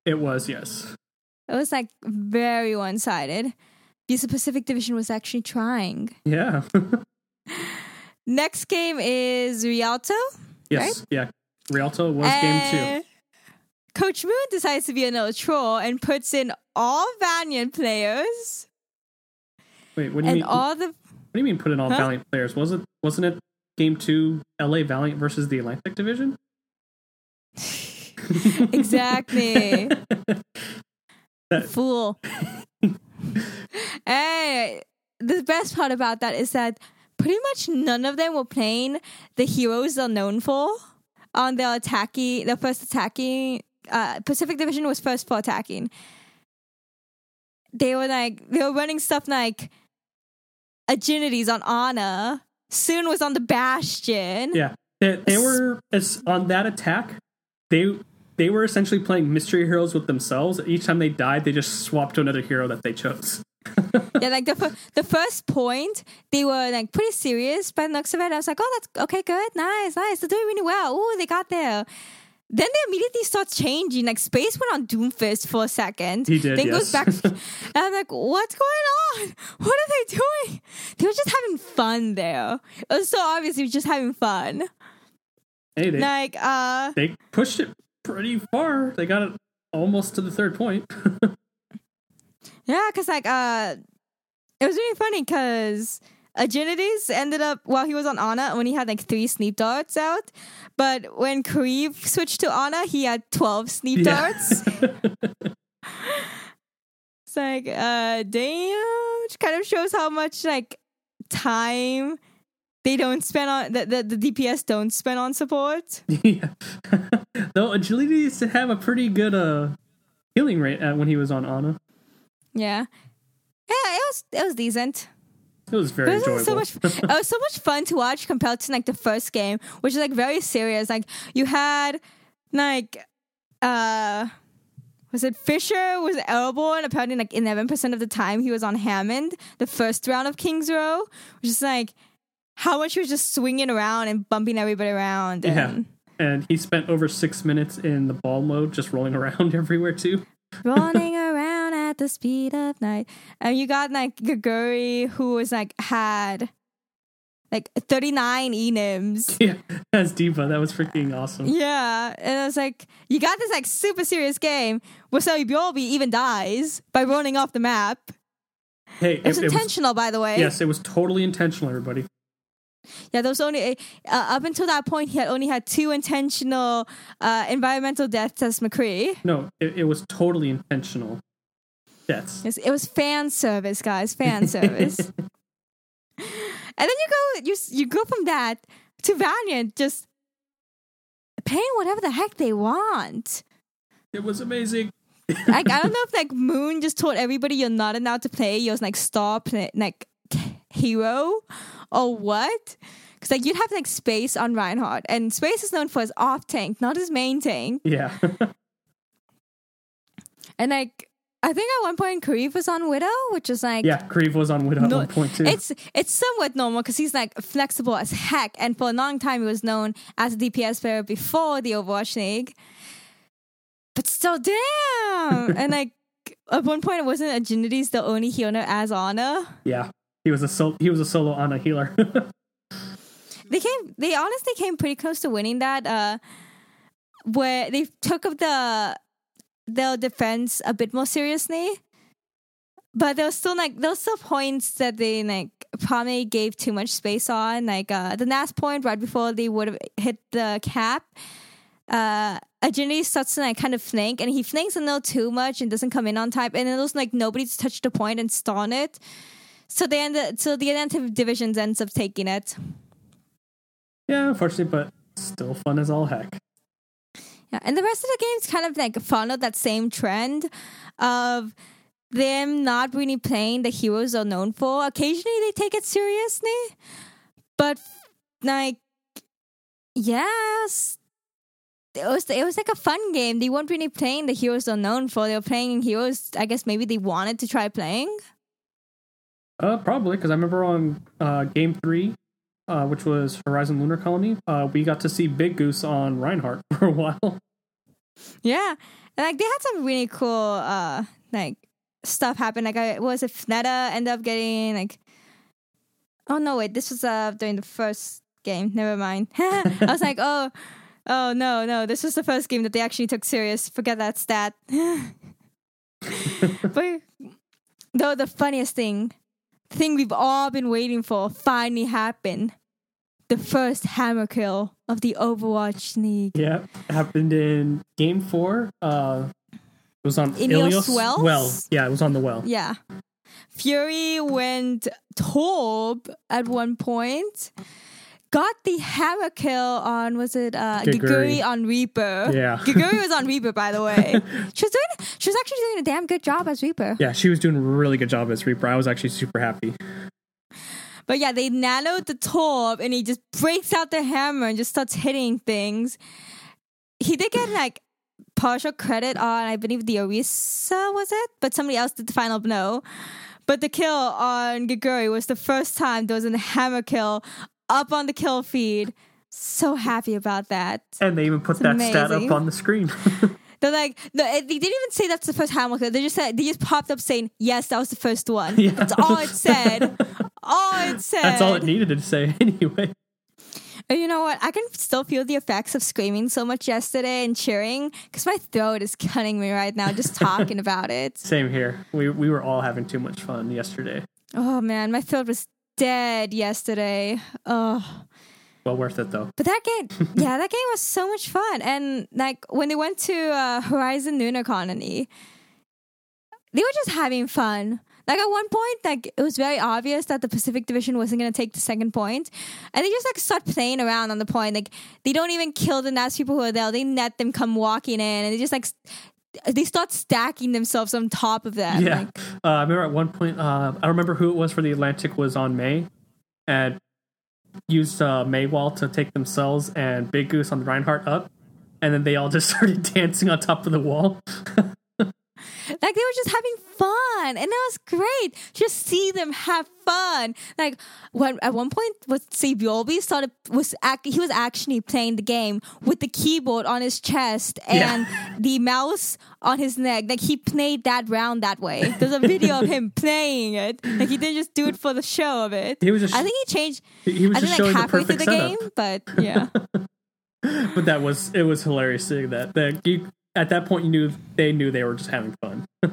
it was, yes. It was like very one sided because the Pacific Division was actually trying. Yeah. Next game is Rialto. yes. Yeah. Rialto was game two. Coach Moon decides to be another troll and puts in all Valiant players Wait, what do you and mean? all the what do you mean? Put in all Huh? Valiant players? Was it? Wasn't it game two? LA Valiant versus the Atlantic Division. exactly That- fool. hey, the best part about that is that pretty much none of them were playing the heroes they're known for on their attacking, the first attacking. Uh, Pacific Division was first for attacking. They were like they were running stuff like Agilities on Ana. Soon was on the Bastion. Yeah, they, they were as on that attack. They they were essentially playing mystery heroes with themselves. Each time they died, they just swapped to another hero that they chose. yeah, like the fir- the first point, they were like pretty serious by the looks of it. I was like, oh, that's okay, good, nice, nice. They're doing really well. Oh, they got there. Then they immediately start changing. Like Space went on Doomfist for a second. He did, Then yes. goes back. and I'm like, what's going on? What are they doing? They were just having fun there. It was so obvious they were just having fun. Hey, they Like, uh, they pushed it pretty far. They got it almost to the third point. Yeah, because like uh, it was really funny because Agilities ended up while he was on Ana when he had like three sleep darts out, but when Kariv switched to Ana, he had twelve sleep darts. It's like uh, damn, which kind of shows how much like time they don't spend on the the, the DPS don't spend on support. yeah. Though agility used to have a pretty good uh healing rate at when he was on Ana. Yeah, yeah, it was it was decent. It was very It was enjoyable. so much. it was so much fun to watch compared to like the first game, which is like very serious. Like you had like uh was it Fissure was airborne apparently like eleven percent of the time he was on Hammond the first round of Kings Row, which is like how much he was just swinging around and bumping everybody around. Yeah. And and he spent over six minutes in the ball mode, just rolling around everywhere too. running around at the speed of night. And you got like Geguri who was like had like 39 enims. Yeah, as D.Va, that was freaking awesome. Yeah, and I was like, you got this like super serious game where Saebyeolbe even dies by running off the map. Hey, It's it, it was, intentional, by the way. yes, it was totally intentional. Everybody. Yeah, there was only uh, up until that point he had only had two intentional uh, environmental deaths as McCree. No, it, it was totally intentional. Yes, it was fan service, guys, fan service. and then you go, you you go from that to Valiant, just paying whatever the heck they want. It was amazing. like I don't know if like Moon just told everybody you're not allowed to play your like star pla- like hero or what? Because like you'd have like Space on Reinhardt, and Space is known for his off tank, not his main tank. Yeah. And like I think at one point Kariv was on Widow, which is like Yeah, Kariv was on Widow No, at one point too. It's it's somewhat normal because he's like flexible as heck, and for a long time he was known as a DPS player before the Overwatch League. But still, damn! and like at one point, it wasn't Agility's the only healer as Ana. yeah, he was a sol- he was a solo Ana healer. They came. They honestly came pretty close to winning that. Uh, where they took up the their defense a bit more seriously. But there was still like there was still points that they like probably gave too much space on. Like uh the last point right before they would have hit the cap. Uh Agility starts to like kind of flank and he flanks a little too much and doesn't come in on time and it was like nobody touched the point and stun it. So they end so the Atlantic divisions ends up taking it. yeah, unfortunately, but still fun as all heck. Yeah, and the rest of the games kind of like follow that same trend of them not really playing the heroes they're known for. Occasionally they take it seriously, but like, yes, it was it was like a fun game. They weren't really playing the heroes they're known for. They were playing heroes. I guess maybe they wanted to try playing. Uh, probably because I remember on uh, game three, uh, which was Horizon Lunar Colony, uh, we got to see Big Goose on Reinhardt for a while. Yeah, like they had some really cool uh like stuff happen. Like I was if Fleta ended up getting like oh no wait this was uh during the first game. Never mind. I was like oh oh no no this was the first game that they actually took serious. Forget that stat. but though the funniest thing, thing we've all been waiting for finally happened. The first hammer kill of the Overwatch League. Yeah, happened in game four. Uh, it was on Ineos Ilios Wells? Well, yeah, it was on the well. Yeah. Fury went Torb at one point. Got the hammer kill on was it uh Geguri. Geguri on Reaper. Yeah. Geguri was on Reaper by the way. She was doing she was actually doing a damn good job as Reaper. Yeah, she was doing a really good job as Reaper. I was actually super happy. But yeah, they nanoed the Torb and he just breaks out the hammer and just starts hitting things. He did get like partial credit on I believe the Orisa was it? But somebody else did the final blow. But the kill on Geguri was the first time there was a hammer kill up on the kill feed. So happy about that. And they even put It's that stat up on the screen. They're like, no, they didn't even say that's the first hammer. They just said they just popped up saying, "Yes, that was the first one." Yeah. That's all it said. all it said. That's all it needed to say anyway. You know what? I can still feel the effects of screaming so much yesterday and cheering because my throat is cutting me right now just talking about it. Same here. We we were all having too much fun yesterday. Oh man, my throat was dead yesterday. Oh, Well worth it though. but that game, yeah, that game was so much fun. And like when they went to uh, Horizon Lunar Colony, they were just having fun. Like at one point, like it was very obvious that the Pacific Division wasn't going to take the second point, and they just like start playing around on the point. Like they don't even kill the last people who are there; they net them come walking in, and they just like they start stacking themselves on top of them. Yeah. Like, Uh, I remember at one point, uh, I remember who it was for the Atlantic was on May and used uh, May Wall to take themselves and Big Goose on the Reinhardt up. And then they all just started dancing on top of the wall. like they were just having fun and that was great. Just see them have fun. Like when at one point was Saebyeolbe started was act, he was actually playing the game with the keyboard on his chest and the mouse on his neck. Like he played that round that way. There's a video of him playing it. Like he didn't just do it for the show of it. He was just I think he changed he he was I think like the halfway through the setup. game but yeah. But that was it was hilarious seeing that. That you at that point you knew they knew they were just having fun.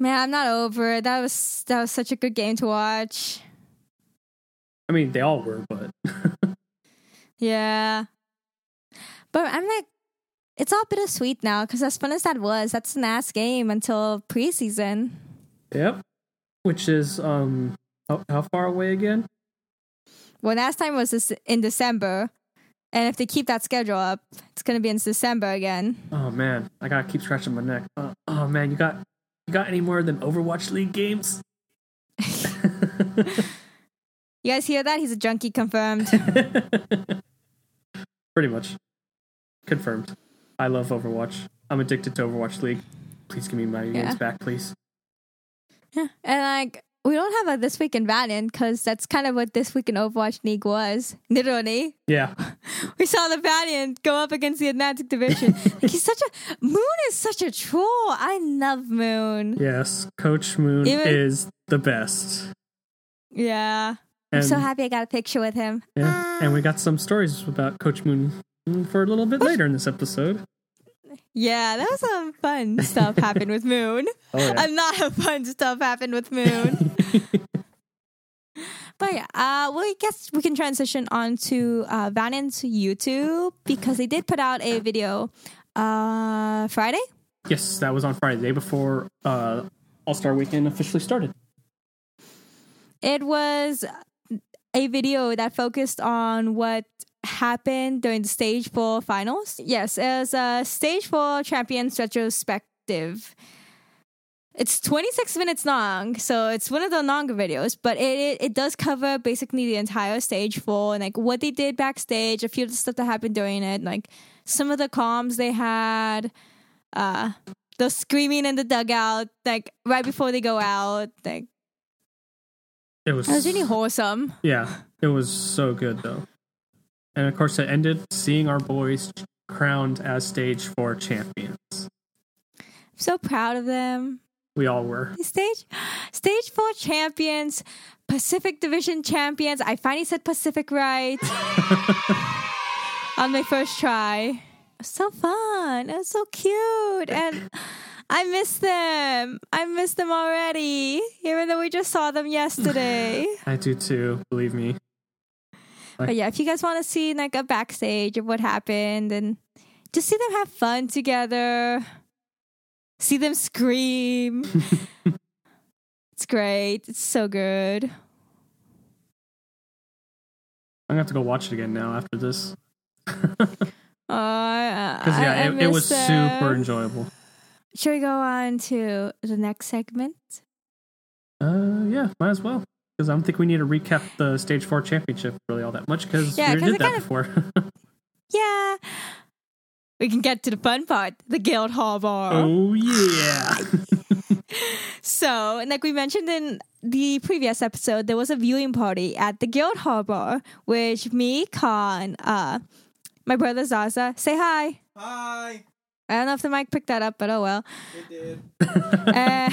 man I'm not over it that was that was such a good game to watch I mean, they all were, but Yeah. But I'm like, it's all bittersweet now because as fun as that was, that's the last game until preseason. yep. Which is um how, how far away again? Well, last time was this in December. And if they keep that schedule up, it's going to be in December again. Oh man, I gotta keep scratching my neck. Uh, oh man, you got you got any more than Overwatch League games? You guys hear that? He's a junkie confirmed. Pretty much confirmed. I love Overwatch. I'm addicted to Overwatch League. Please give me my Yeah. games back, please. Yeah, and like we don't have a this week in Valiant because that's kind of what this week in Overwatch League was. Literally, Yeah. we saw the Valiant go up against the Atlantic Division. like he's such a Moon is such a troll. I love Moon. Yes. Coach Moon Even- is the best. Yeah, And, I'm so happy I got a picture with him. yeah, and we got some stories about Coach Moon for a little bit later in this episode. Yeah, that was some fun stuff happened with Moon. Oh, yeah. A lot of fun stuff happened with Moon. But yeah, uh, well, I guess we can transition on to uh, Valiant's YouTube because they did put out a video uh, Friday. yes, that was on Friday, the day before uh, All Star Weekend officially started. It was a video that focused on what happened during the stage four finals. Yes, it was a stage four champions retrospective. It's 26 minutes long, so it's one of the longer videos, but it, it, it does cover basically the entire stage four and like what they did backstage, a few of the stuff that happened during it, like some of the comms they had, uh, the screaming in the dugout, like right before they go out, like It was, it was really wholesome. yeah, it was so good though. And of course, it ended seeing our boys crowned as stage four champions. I'm so proud of them. We all were. Stage stage four champions, Pacific Division champions. I finally said Pacific right on my first try. So fun. It was so cute. And I miss them. I miss them already. Even though we just saw them yesterday. I do too, believe me. but yeah, if you guys want to see like a backstage of what happened and just see them have fun together, see them scream. it's great. It's so good. I'm gonna have to go watch it again now after this. Oh, I, Because yeah, I- I it, it was miss super enjoyable. Should we go on to the next segment? Uh, yeah, might as well. Because I don't think we need to recap the stage four championship really all that much because Yeah, we 'cause did it that kinda- before. Yeah. We can get to the fun part, the Guild Hall Bar. oh yeah. So, like we mentioned in the previous episode, there was a viewing party at the Guild Hall Bar, which me, Khan, uh, my brother Zaza, say hi. Hi. I don't know if the mic picked that up, but oh well. It did. Uh,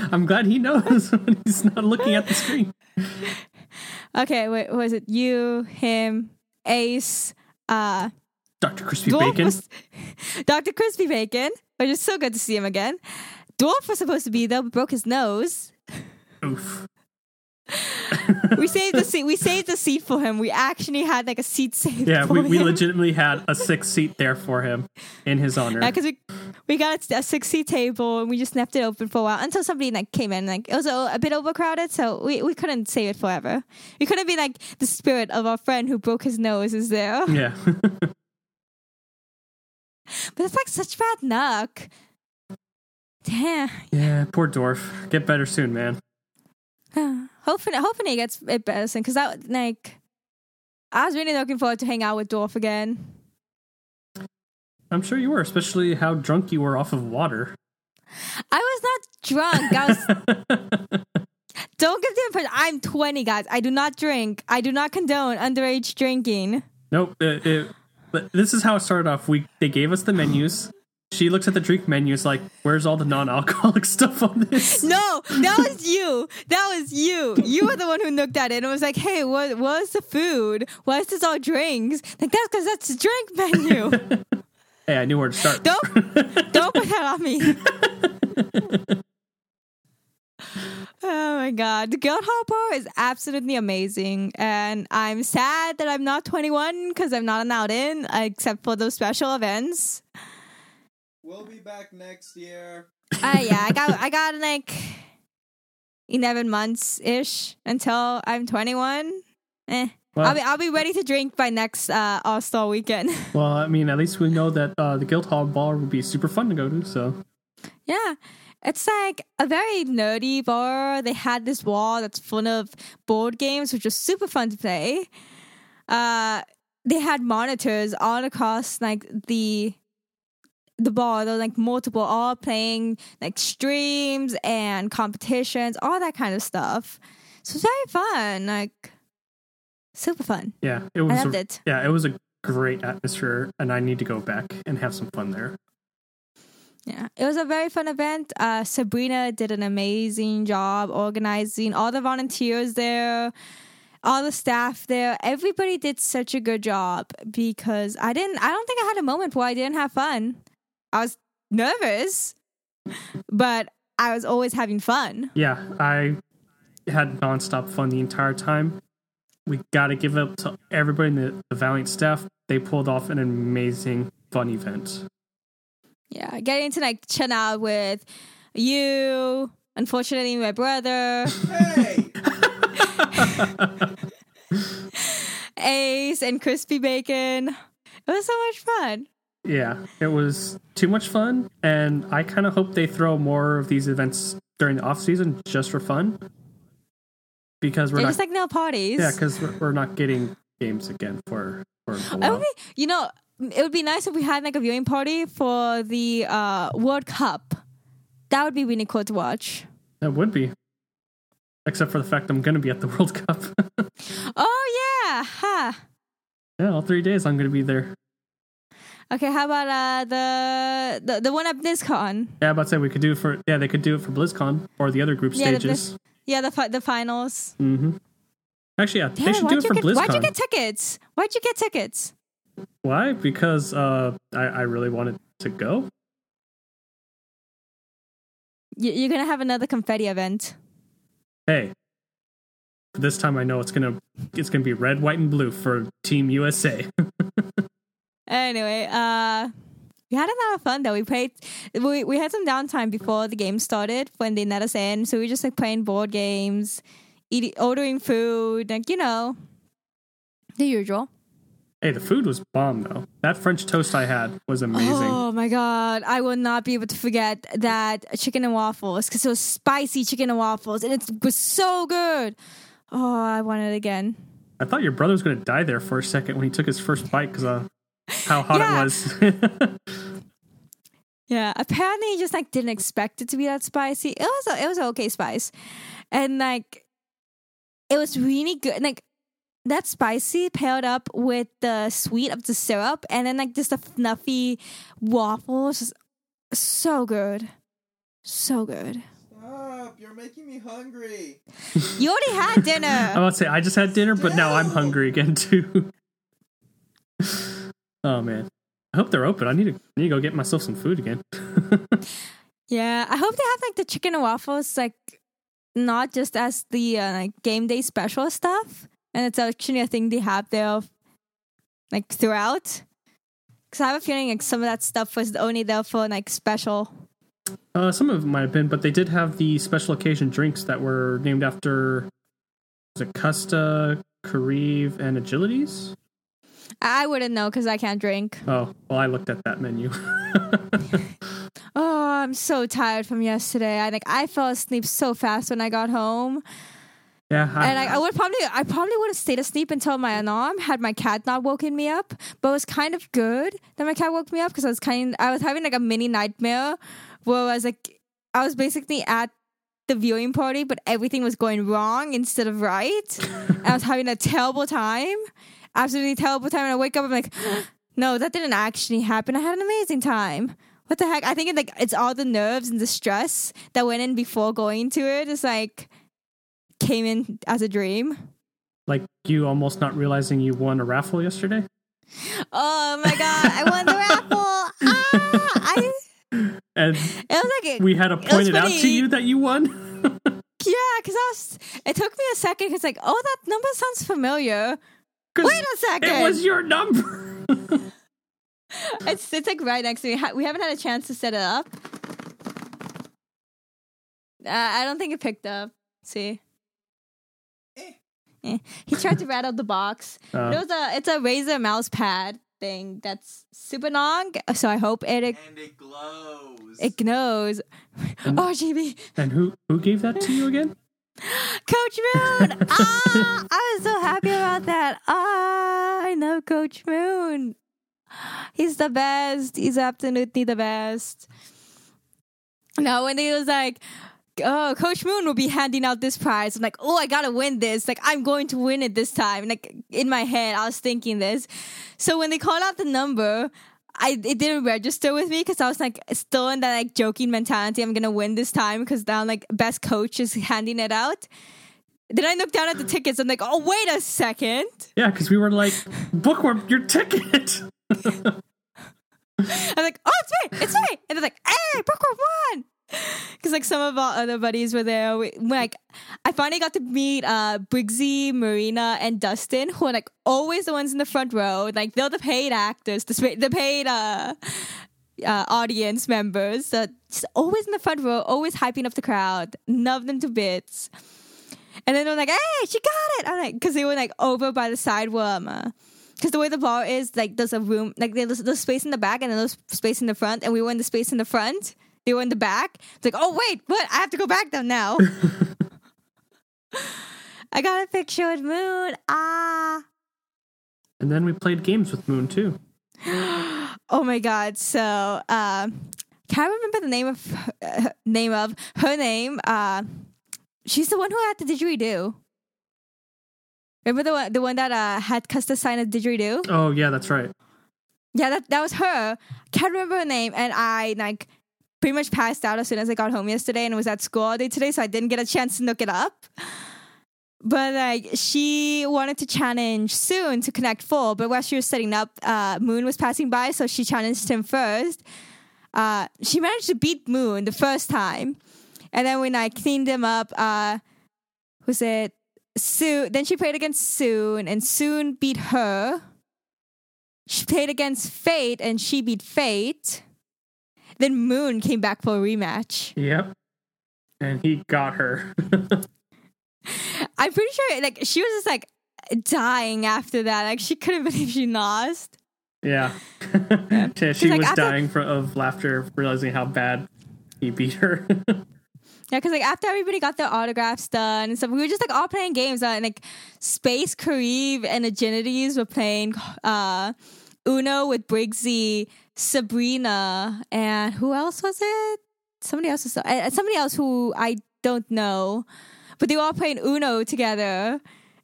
I'm glad he knows when he's not looking at the screen. okay, wait, was it you, him, Ace, uh, Dr. Crispy Dwarf Bacon. was- Dr. Crispy Bacon, which is so good to see him again. Dwarf was supposed to be there, but broke his nose. Oof. We saved the seat. We saved the seat for him. We actually had like a seat saved. Yeah, we, we legitimately had a six seat there for him in his honor. Yeah, because we we got a six seat table and we just left it open for a while until somebody like came in. Like it was a, a bit overcrowded, so we, we couldn't save it forever. We couldn't be like the spirit of our friend who broke his nose is there. yeah. But it's like such bad luck. Damn. yeah, poor dwarf. Get better soon, man. hopefully, hopefully it gets it better soon. Because that like, I was really looking forward to hang out with Dwarf again. I'm sure you were, especially how drunk you were off of water. I was not drunk. I was. don't give the impression I'm 20, guys. I do not drink. I do not condone underage drinking. Nope. It, it, but this is how it started off. We they gave us the menus. She looks at the drink menus like, "Where's all the non-alcoholic stuff on this?" No, that was you. That was you. You were the one who looked at it and was like, "Hey, what was the food? Why is this all drinks?" Like that's because that's the drink menu. Hey, I knew where to start. Don't don't put that on me. oh my god, the Guild Hall Bar is absolutely amazing, and I'm sad that I'm not 21 because I'm not allowed in except for those special events. We'll be back next year. Uh, yeah, I got I got like 11 months ish until I'm 21. Eh. Well, I'll be I'll be ready to drink by next uh, All Star weekend. well, I mean, at least we know that uh, the Guildhall Bar would be super fun to go to. So Yeah. It's like a very nerdy bar. They had this wall that's full of board games, which was super fun to play. Uh, they had monitors all across like the the bar. There were like multiple, all playing like streams and competitions, all that kind of stuff. So it's very fun, like super fun. Yeah, it I was. loved a, it. Yeah, it was a great atmosphere, and I need to go back and have some fun there. Yeah, it was a very fun event. Uh, Sabrina did an amazing job organizing all the volunteers there, all the staff there. Everybody did such a good job because I didn't. I don't think I had a moment where I didn't have fun. I was nervous, but I was always having fun. Yeah, I had nonstop fun the entire time. We got to give up to everybody in the, the Valiant staff. They pulled off an amazing fun event. Yeah, getting to like chill out with you. Unfortunately, my brother Hey! Ace and Crispy Bacon. It was so much fun. Yeah, it was too much fun, and I kind of hope they throw more of these events during the off season just for fun. Because we're not, just like nail parties. yeah, because we're, we're not getting games again for for a while. would be, you know, it would be nice if we had like a viewing party for the uh, World Cup. That would be really cool to watch. That would be, except for the fact I'm going to be at the World Cup. Oh yeah, ha. yeah, all three days I'm going to be there. Okay, how about uh, the, the the one at BlizzCon? Yeah, about to say we could do it for yeah they could do it for BlizzCon or the other group Yeah, the stages. Yeah, the the finals. mm-hmm. Actually, yeah, they should do it for get, BlizzCon. Why'd you get tickets? Why'd you get tickets? Why? Because uh, I, I really wanted to go. You- You're gonna have another confetti event. Hey, this time I know it's gonna it's gonna be red, white, and blue for Team USA. Anyway, uh, we had a lot of fun though. We played. We we had some downtime before the game started when they let us in, so we were just like playing board games, eating, ordering food, like you know, the usual. Hey, the food was bomb though. That French toast I had was amazing. Oh my god, I will not be able to forget that chicken and waffles because it was spicy chicken and waffles, and it was so good. Oh, I want it again. I thought your brother was gonna die there for a second when he took his first bite because uh, how hot Yeah. it was. Yeah, apparently he just like didn't expect it to be that spicy. It was a, it was okay spice, and like it was really good. Like that spicy paired up with the sweet of the syrup, and then like just the fluffy waffles, just so good, so good. Stop! You're making me hungry. You already had dinner I dinner. about to say I just had dinner, but now I'm hungry again too. oh man, I hope they're open. I need to I need to go get myself some food again. yeah, I hope they have like the chicken and waffles, like not just as the uh, like game day special stuff, and it's actually a thing they have there, like throughout. Because I have a feeling like some of that stuff was only there for like special. Uh, some of it might have been, but they did have the special occasion drinks that were named after was it Custa, Kariv, and Agilities? I wouldn't know because I can't drink. Oh, well, I looked at that menu. Oh, I'm so tired from yesterday. I like I fell asleep so fast when I got home. Yeah, I, and I, I would probably I probably would have stayed asleep until my alarm had my cat not woken me up. But it was kind of good that my cat woke me up because I was kind I was having like a mini nightmare where I was like I was basically at the viewing party, but everything was going wrong instead of right. Mm. and I was having a terrible time, absolutely terrible time. And I wake up, I'm like, no, that didn't actually happen. I had an amazing time. What the heck? I think it, like it's all the nerves and the stress that went in before going to it. It's like came in as a dream. like you almost not realizing you won a raffle yesterday. Oh my god, I won the raffle. Ah, I, And it was like, we had to point it out to you that you won. yeah, because I was. It took me a second. Cause like, oh, that number sounds familiar. Wait a second. It was your number. It's it's like right next to me. We haven't had a chance to set it up. Uh, I don't think it picked up. See. Eh. he tried to rattle the box. Uh, It was a it's a Razer mouse pad thing that's super long. So I hope it it, And it glows. it knows. Oh, GB, and who who gave that to you again? Coach Moon. ah, I was so happy about that. Ah, I love Coach Moon. He's the best. He's absolutely the best. No, when he was like, oh, Coach Moon will be handing out this prize. I'm like, oh, I gotta win this. Like, I'm going to win it this time. Like, in my head, I was thinking this. So when they called out the number, I it didn't register with me because I was like still in that like joking mentality. I'm gonna win this time because now like best coach is handing it out. Then I look down at the tickets. I'm like, oh wait a second. Yeah, because we were like, bookworm your ticket. I'm like, oh, it's me, it's me, and they're like, hey, Brooklyn won. Because like some of our other buddies were there. We, like, I finally got to meet uh Briggsy, Marina, and Dustin, who are like always the ones in the front row. Like they're the paid actors, the the paid uh, uh audience members. So just always in the front row, always hyping up the crowd. Love them to bits. And then they're like, "Hey, she got it!" I'm like, because they were like over by the side where um, because the way the bar is, like, there's a room, like, there's, there's space in the back and then there's space in the front, and we were in the space in the front. They were in the back. It's like, oh wait, what? I have to go back down now. I got a picture with Moon. Ah. and then we played games with Moon too. Oh my god. So, uh, can I remember the name of uh, name of her name. Uh, she's the one who had the didgeridoo. Remember the one, the one that uh, had Custa sign a didgeridoo? Oh yeah, that's right. Yeah, that that was her. Can't remember her name, and I like pretty much passed out as soon as I got home yesterday, and was at school all day today, so I didn't get a chance to look it up. But like, she wanted to challenge soon to Connect Four, but while she was setting up, uh, Moon was passing by, so she challenged him first. Uh, she managed to beat Moon the first time, and then when I cleaned him up, uh, was it Sue? Then she played against Soon, and Soon beat her. She played against Fate, and she beat Fate. Then Moon came back for a rematch. Yep. And he got her. I'm pretty sure like she was just like dying after that. Like she couldn't believe she lost. yeah. Yeah, she like, was after- dying for, of laughter, realizing how bad he beat her. Yeah, because like after everybody got their autographs done and stuff, we were just like all playing games. Uh, and like Space, Kariv, and Agilities were playing uh, Uno with Briggsy, Sabrina, and who else was it? Somebody else was uh, somebody else who I don't know, but they were all playing Uno together.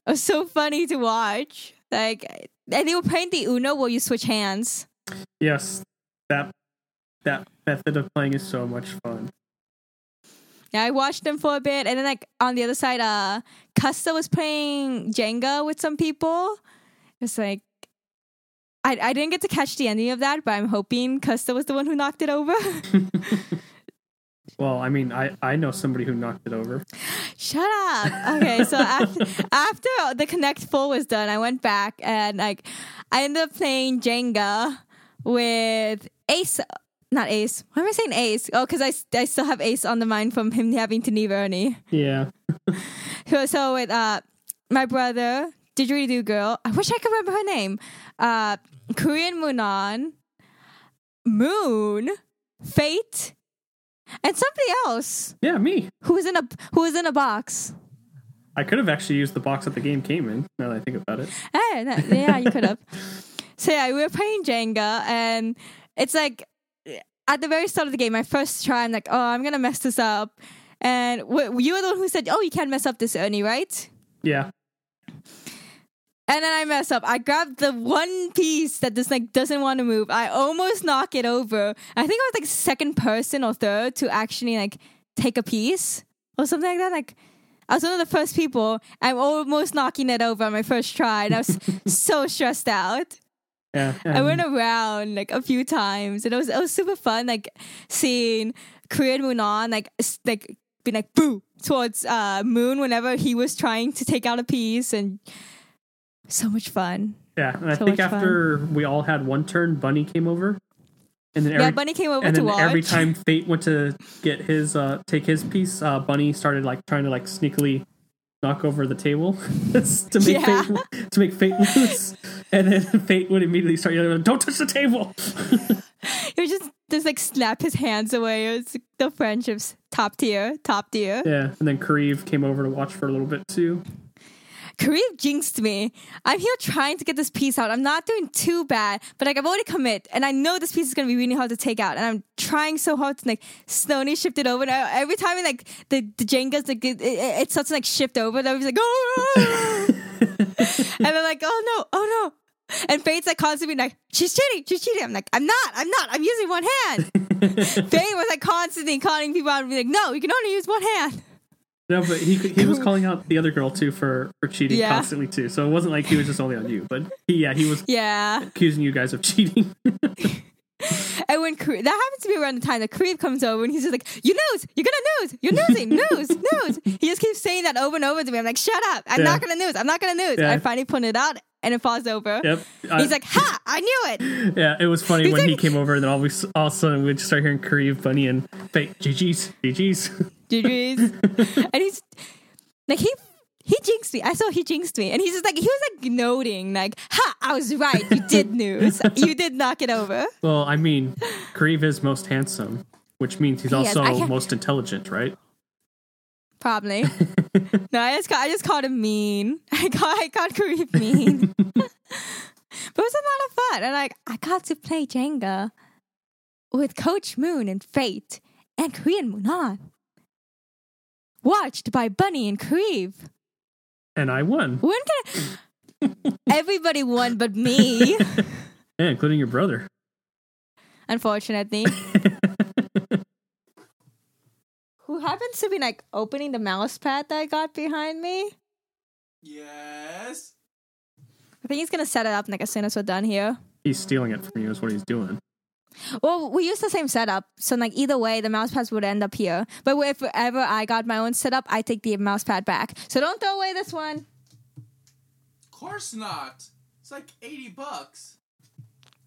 It was so funny to watch. Like, and they were playing the Uno where you switch hands. yes. That that method of playing is so much fun. Yeah, I watched them for a bit, and then like on the other side, uh, Custa was playing Jenga with some people. It's like I I didn't get to catch the ending of that, but I'm hoping Custa was the one who knocked it over. Well, I mean, I, I know somebody who knocked it over. Shut up. Okay, so after, after the Connect Four was done, I went back and like I ended up playing Jenga with Ace. Not Ace. Why am I saying Ace? Oh, because I, I still have Ace on the mind from him having to leave Ernie. Yeah. So, so with uh, my brother, Didgeridoo Girl, I wish I could remember her name. Uh, Korean Moonon, Moon, Fate, and somebody else Yeah, me. who was in a who was in a box. I could have actually used the box that the game came in, now that I think about it. That- yeah, you could have. so yeah, we were playing Jenga, and it's like at the very start of the game, my first try, I'm like, oh, I'm gonna mess this up. And you were the one who said, "Oh, you can't mess up this, Ernie, right?" Yeah. And then I mess up. I grab the one piece that just like doesn't want to move. I almost knock it over. I think I was like second person or third to actually like take a piece or something like that. Like I was one of the first people. I'm almost knocking it over on my first try, and I was so stressed out. Yeah. I went around like a few times, and it was it was super fun. Like seeing Korean Moon on like like being like boo towards uh, Moon whenever he was trying to take out a piece, and so much fun. Yeah, and I So think much fun. after we all had one turn, Bunny came over, and then every, yeah, Bunny came over and to then watch. every time Fate went to get his uh take his piece, uh Bunny started like trying to like sneakily knock over the table to make Yeah. Fate to make Fate lose, and then Fate would immediately start yelling, "Don't touch the table!" he would just just like snap his hands away. It was the friendships top tier, top tier. yeah, and then Kariv came over to watch for a little bit too. Kariv jinxed me. I'm here trying to get this piece out. I'm not doing too bad, but like I've already commit, and I know this piece is gonna be really hard to take out, and I'm trying so hard to like slowly shift it over. And I, every time like the the Jenga's like it, it, it starts to like shift over, and I was like, oh, and I'm like, oh no, oh no. And Fate's like constantly like, she's cheating, she's cheating. I'm like, I'm not, I'm not, I'm using one hand. Faye was like constantly calling people out and be like, no, you can only use one hand. No, but he he was calling out the other girl too for for cheating Yeah. constantly too. So it wasn't like he was just only on you, but he, yeah, he was Yeah. accusing you guys of cheating. And when Kariv, that happens to be around the time that Kariv comes over and he's just like, you nose, you're gonna nose, you're nosing, nose, nose. He just keeps saying that over and over to me. I'm like, shut up. I'm Yeah. not gonna nose. I'm not gonna nose. Yeah. I finally put it out and it falls over. yep. I- He's like, ha, I knew it. yeah, it was funny He's when he came over, and then all, we, all of a sudden we'd start hearing Kariv, Bunny, and Fate, GG's, GG's. GG's. and he's like, he he jinxed me. I saw he jinxed me. And he's just like, he was like noting, like, ha, I was right. You did nose. you did knock it over. well, I mean, Kariv is most handsome, which means he's He also most intelligent, right? Probably. no, I just, I just called him mean. I called, I called Kariv mean. but it was a lot of fun. And like, I got to play Jenga with Coach Moon and Fate and Korean Moonan. Watched by Bunny and Kariv. And I won, When can everybody won but me? yeah, including your brother. Unfortunately. Who happens to be like opening the mouse pad that I got behind me? Yes. I think he's gonna set it up like as soon as we're done here. He's stealing it from you, is what he's doing. Well, we use the same setup, so like either way, the mouse pads would end up here. But if ever I got my own setup, I take the mouse pad back. So don't throw away this one. Of course not. It's like 80 bucks.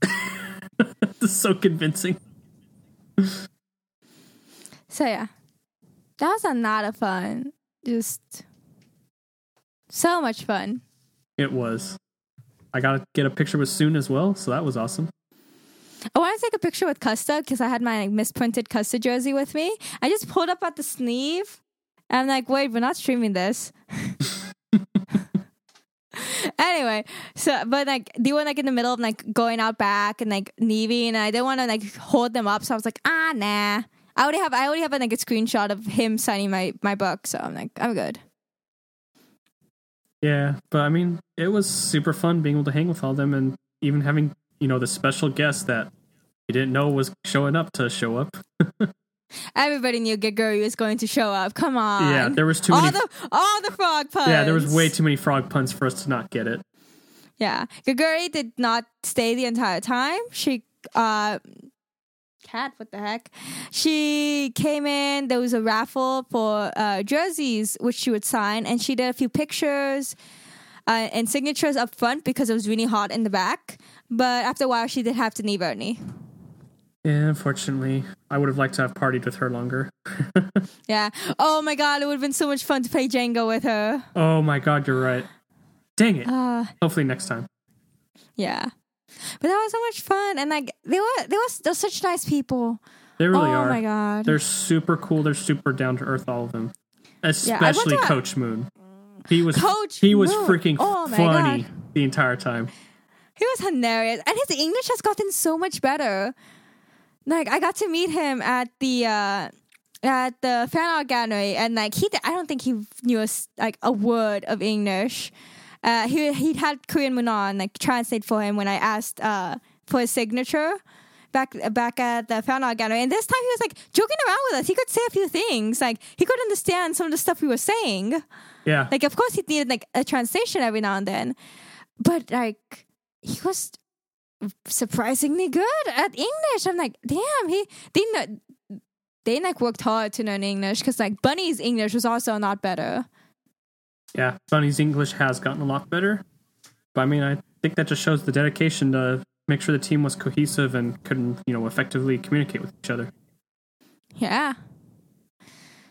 this is so convincing. So yeah, that was a lot of fun. Just so much fun. It was. I got to get a picture with Soon as well, so that was awesome. I want to take a picture with Custa because I had my like, misprinted Custa jersey with me. I just pulled up at the sleeve. I'm like, wait, we're not streaming this. anyway, so but like they were like in the middle of like going out back and like leaving, and I didn't want to like hold them up, so I was like, ah, nah. I already have I already have like a screenshot of him signing my my book, so I'm like, I'm good. Yeah, but I mean, it was super fun being able to hang with all them and even having, you know, the special guest that you didn't know was showing up to show up. Everybody knew Geguri was going to show up. Come on. Yeah, there was too all many. the all the frog puns. yeah, there was way too many frog puns for us to not get it. Yeah, Geguri did not stay the entire time. She, uh, cat, what the heck? She came in. There was a raffle for uh, jerseys, which she would sign, and she did a few pictures uh, and signatures up front because it was really hot in the back. But after a while, she did have to leave early. Yeah, unfortunately, I would have liked to have partied with her longer. Yeah. Oh my god, it would have been so much fun to play Jenga with her. Oh my god, you're right. Dang it. Uh, Hopefully next time. yeah. But that was so much fun, and like they were, they were, they're such nice people. They really oh are. my god. They're super cool. They're super down to earth, all of them. Especially a- Coach Moon. He was Coach he was Moon. freaking Oh funny God. the entire time. He was hilarious, and his English has gotten so much better. Like I got to meet him at the uh, at the fan art gallery, and like he, I don't think he knew a, like a word of English. Uh, he he had Korean Munan like translate for him when I asked uh, for his signature back back at the fan art gallery, and this time he was like joking around with us. He could say a few things, like he could understand some of the stuff we were saying. Yeah. Like, of course, he needed like a translation every now and then, but like he was surprisingly good at English. I'm like, damn, he they know, they like worked hard to learn English because like Bunny's English was also not better. Yeah. Bunny's English has gotten a lot better. But I mean, I think that just shows the dedication to make sure the team was cohesive and couldn't, you know, effectively communicate with each other. Yeah.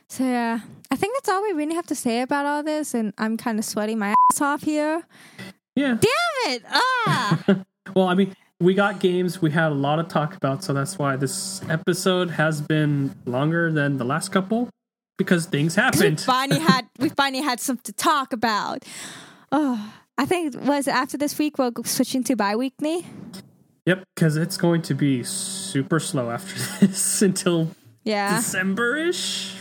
So yeah, I think that's all we really have to say about all this, and I'm kind of sweating my ass off here. Yeah. Damn it! Ah. Well, I mean, we got games. We had a lot to talk about, so that's why this episode has been longer than the last couple because things we happened. finally had we finally had something to talk about. Oh, I think was after this week we're switching to bi-weekly. Yep, because it's going to be super slow after this until Yeah, December ish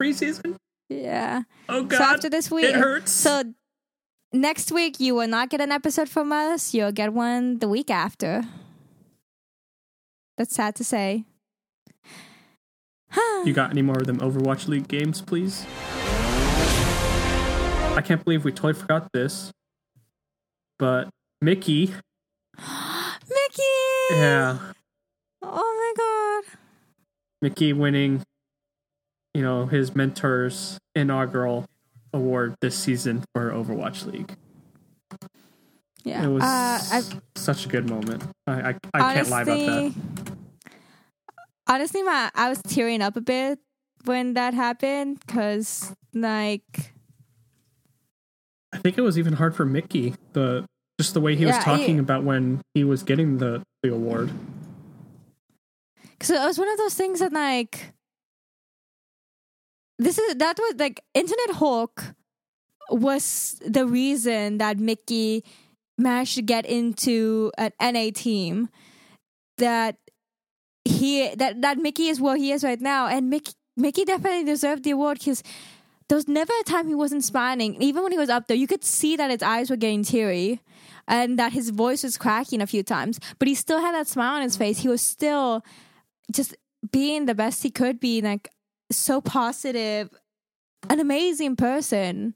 preseason. yeah. Oh god, so after this week, it hurts. So next week you will not get an episode from us. You'll get one the week after. That's sad to say. you got any more of them Overwatch League games, please? I can't believe we totally forgot this, but Mickey, Mickey. yeah, Oh my god. Mickey winning, you know, his mentor's inaugural award this season for Overwatch League. Yeah. It was uh, such a good moment. I I, I can't lie about that. honestly, honestly, my I was tearing up a bit when that happened because like I think it was even hard for Mickey. The just the way he was talking he- about when he was getting the the award. Because it was one of those things that like this is that was like INTERNETHULK was the reason that Mickey managed to get into an NA team that he that that Mickey is where he is right now and Mickey Mickey definitely deserved the award because there was never a time he wasn't smiling. Even when he was up there, you could see that his eyes were getting teary and that his voice was cracking a few times, but he still had that smile on his face. He was still just being the best he could be, like so positive, an amazing person.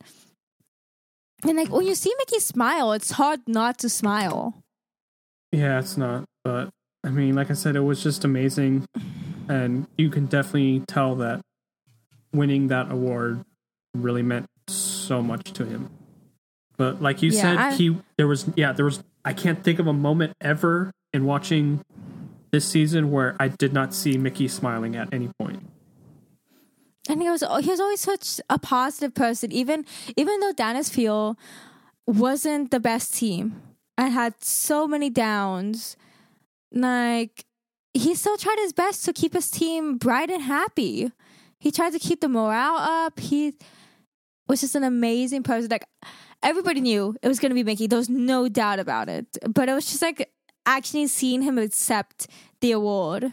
And like when you see Mickey smile, it's hard not to smile. Yeah, it's not. But I mean, like I said, it was just amazing, and you can definitely tell that winning that award really meant so much to him. But like you Yeah, said, I- he there was yeah there was I can't think of a moment ever in watching this season where I did not see Mickey smiling at any point. And he was he was always such a positive person even even though Dallas Fuel wasn't the best team and had so many downs like he still tried his best to keep his team bright and happy. He tried to keep the morale up. He was just an amazing person. Like everybody knew it was going to be Mickey. There was no doubt about it. But it was just like actually seeing him accept the award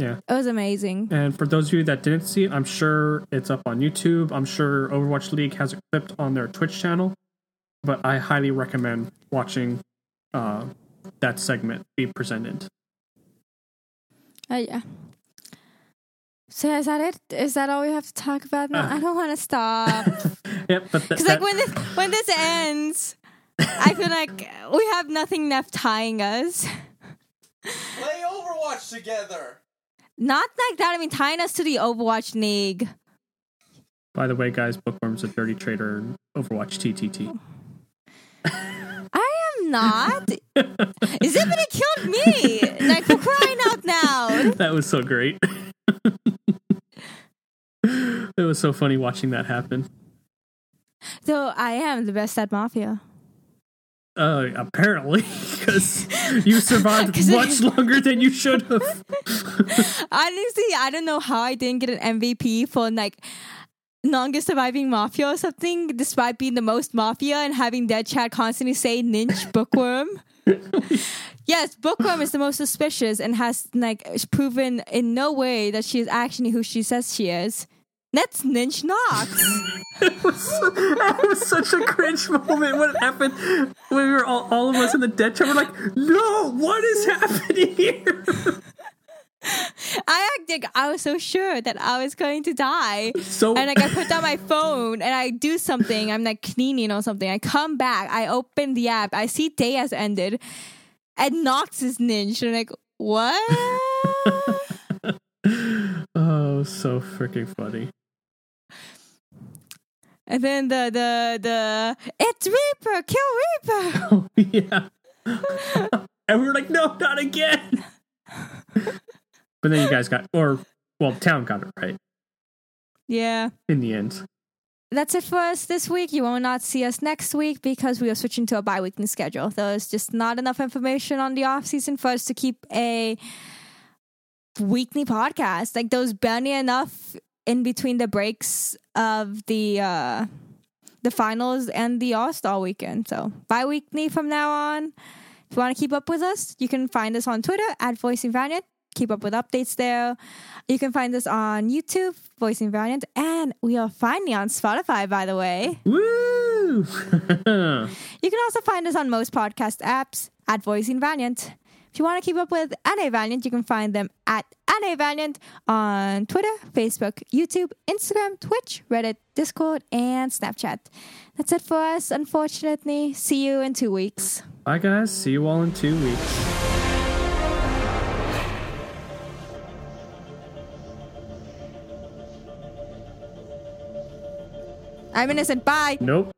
Yeah. it was amazing And for those of you that didn't see it, I'm sure it's up on YouTube. I'm sure Overwatch League has it clipped on their Twitch channel. But I highly recommend watching uh, that segment be presented. Oh yeah. So is that it? Is that all we have to talk about now? Uh. I don't want to stop Yep, but because that, like when this when this ends, I feel like we have nothing left tying us. Play Overwatch together. Not like that. I mean, tying us to the Overwatch League. by the way, guys, Bookworm's a dirty trader Overwatch TTT. I am not. Is it gonna kill me? Like for crying out loud. That was so great. it was so funny watching that happen. So I am the best at Mafia. Uh, apparently, because you survived much longer than you should have. Honestly, I don't know how I didn't get an MVP for like longest surviving mafia or something, despite being the most mafia and having dead chat constantly say ninja bookworm. yes, bookworm is the most suspicious and has like proven in no way that she is actually who she says she is. That's Ninja Knox. It was, that was such a cringe moment when it happened. When we were all, all of us in the dead chat, we're like, "No, what is happening here?" I acted. I was so sure that I was going to die. So and like I put down my phone and I do something. I'm like cleaning or something. I come back. I open the app. I see day has ended, and Knox is ninja. And I'm like, what? oh, so freaking funny. and then the the the it's Reaper, kill Reaper. Oh yeah, and we were like, "No, not again." But then you guys got, or well, town got it right Yeah. in the end. That's it for us this week. You will not see us next week because we are switching to a bi-weekly schedule. There's just not enough information on the off season for us to keep a weekly podcast. Like there was barely enough in between the breaks of the uh the finals and the All Star weekend. So bi weekly from now on. If you want to keep up with us, you can find us on Twitter at Voicing Valiant. Keep up with updates there. You can find us on YouTube, Voicing Valiant, and we are finally on Spotify, by the way. Woo! You can also find us on most podcast apps at Voicing Valiant. If you want to keep up with NA Valiant, you can find them at NA Valiant on Twitter, Facebook, YouTube, Instagram, Twitch, Reddit, Discord, and Snapchat. That's it for us, unfortunately. See you in two weeks. Bye, guys. See you all in two weeks. I'm innocent. Bye. Nope.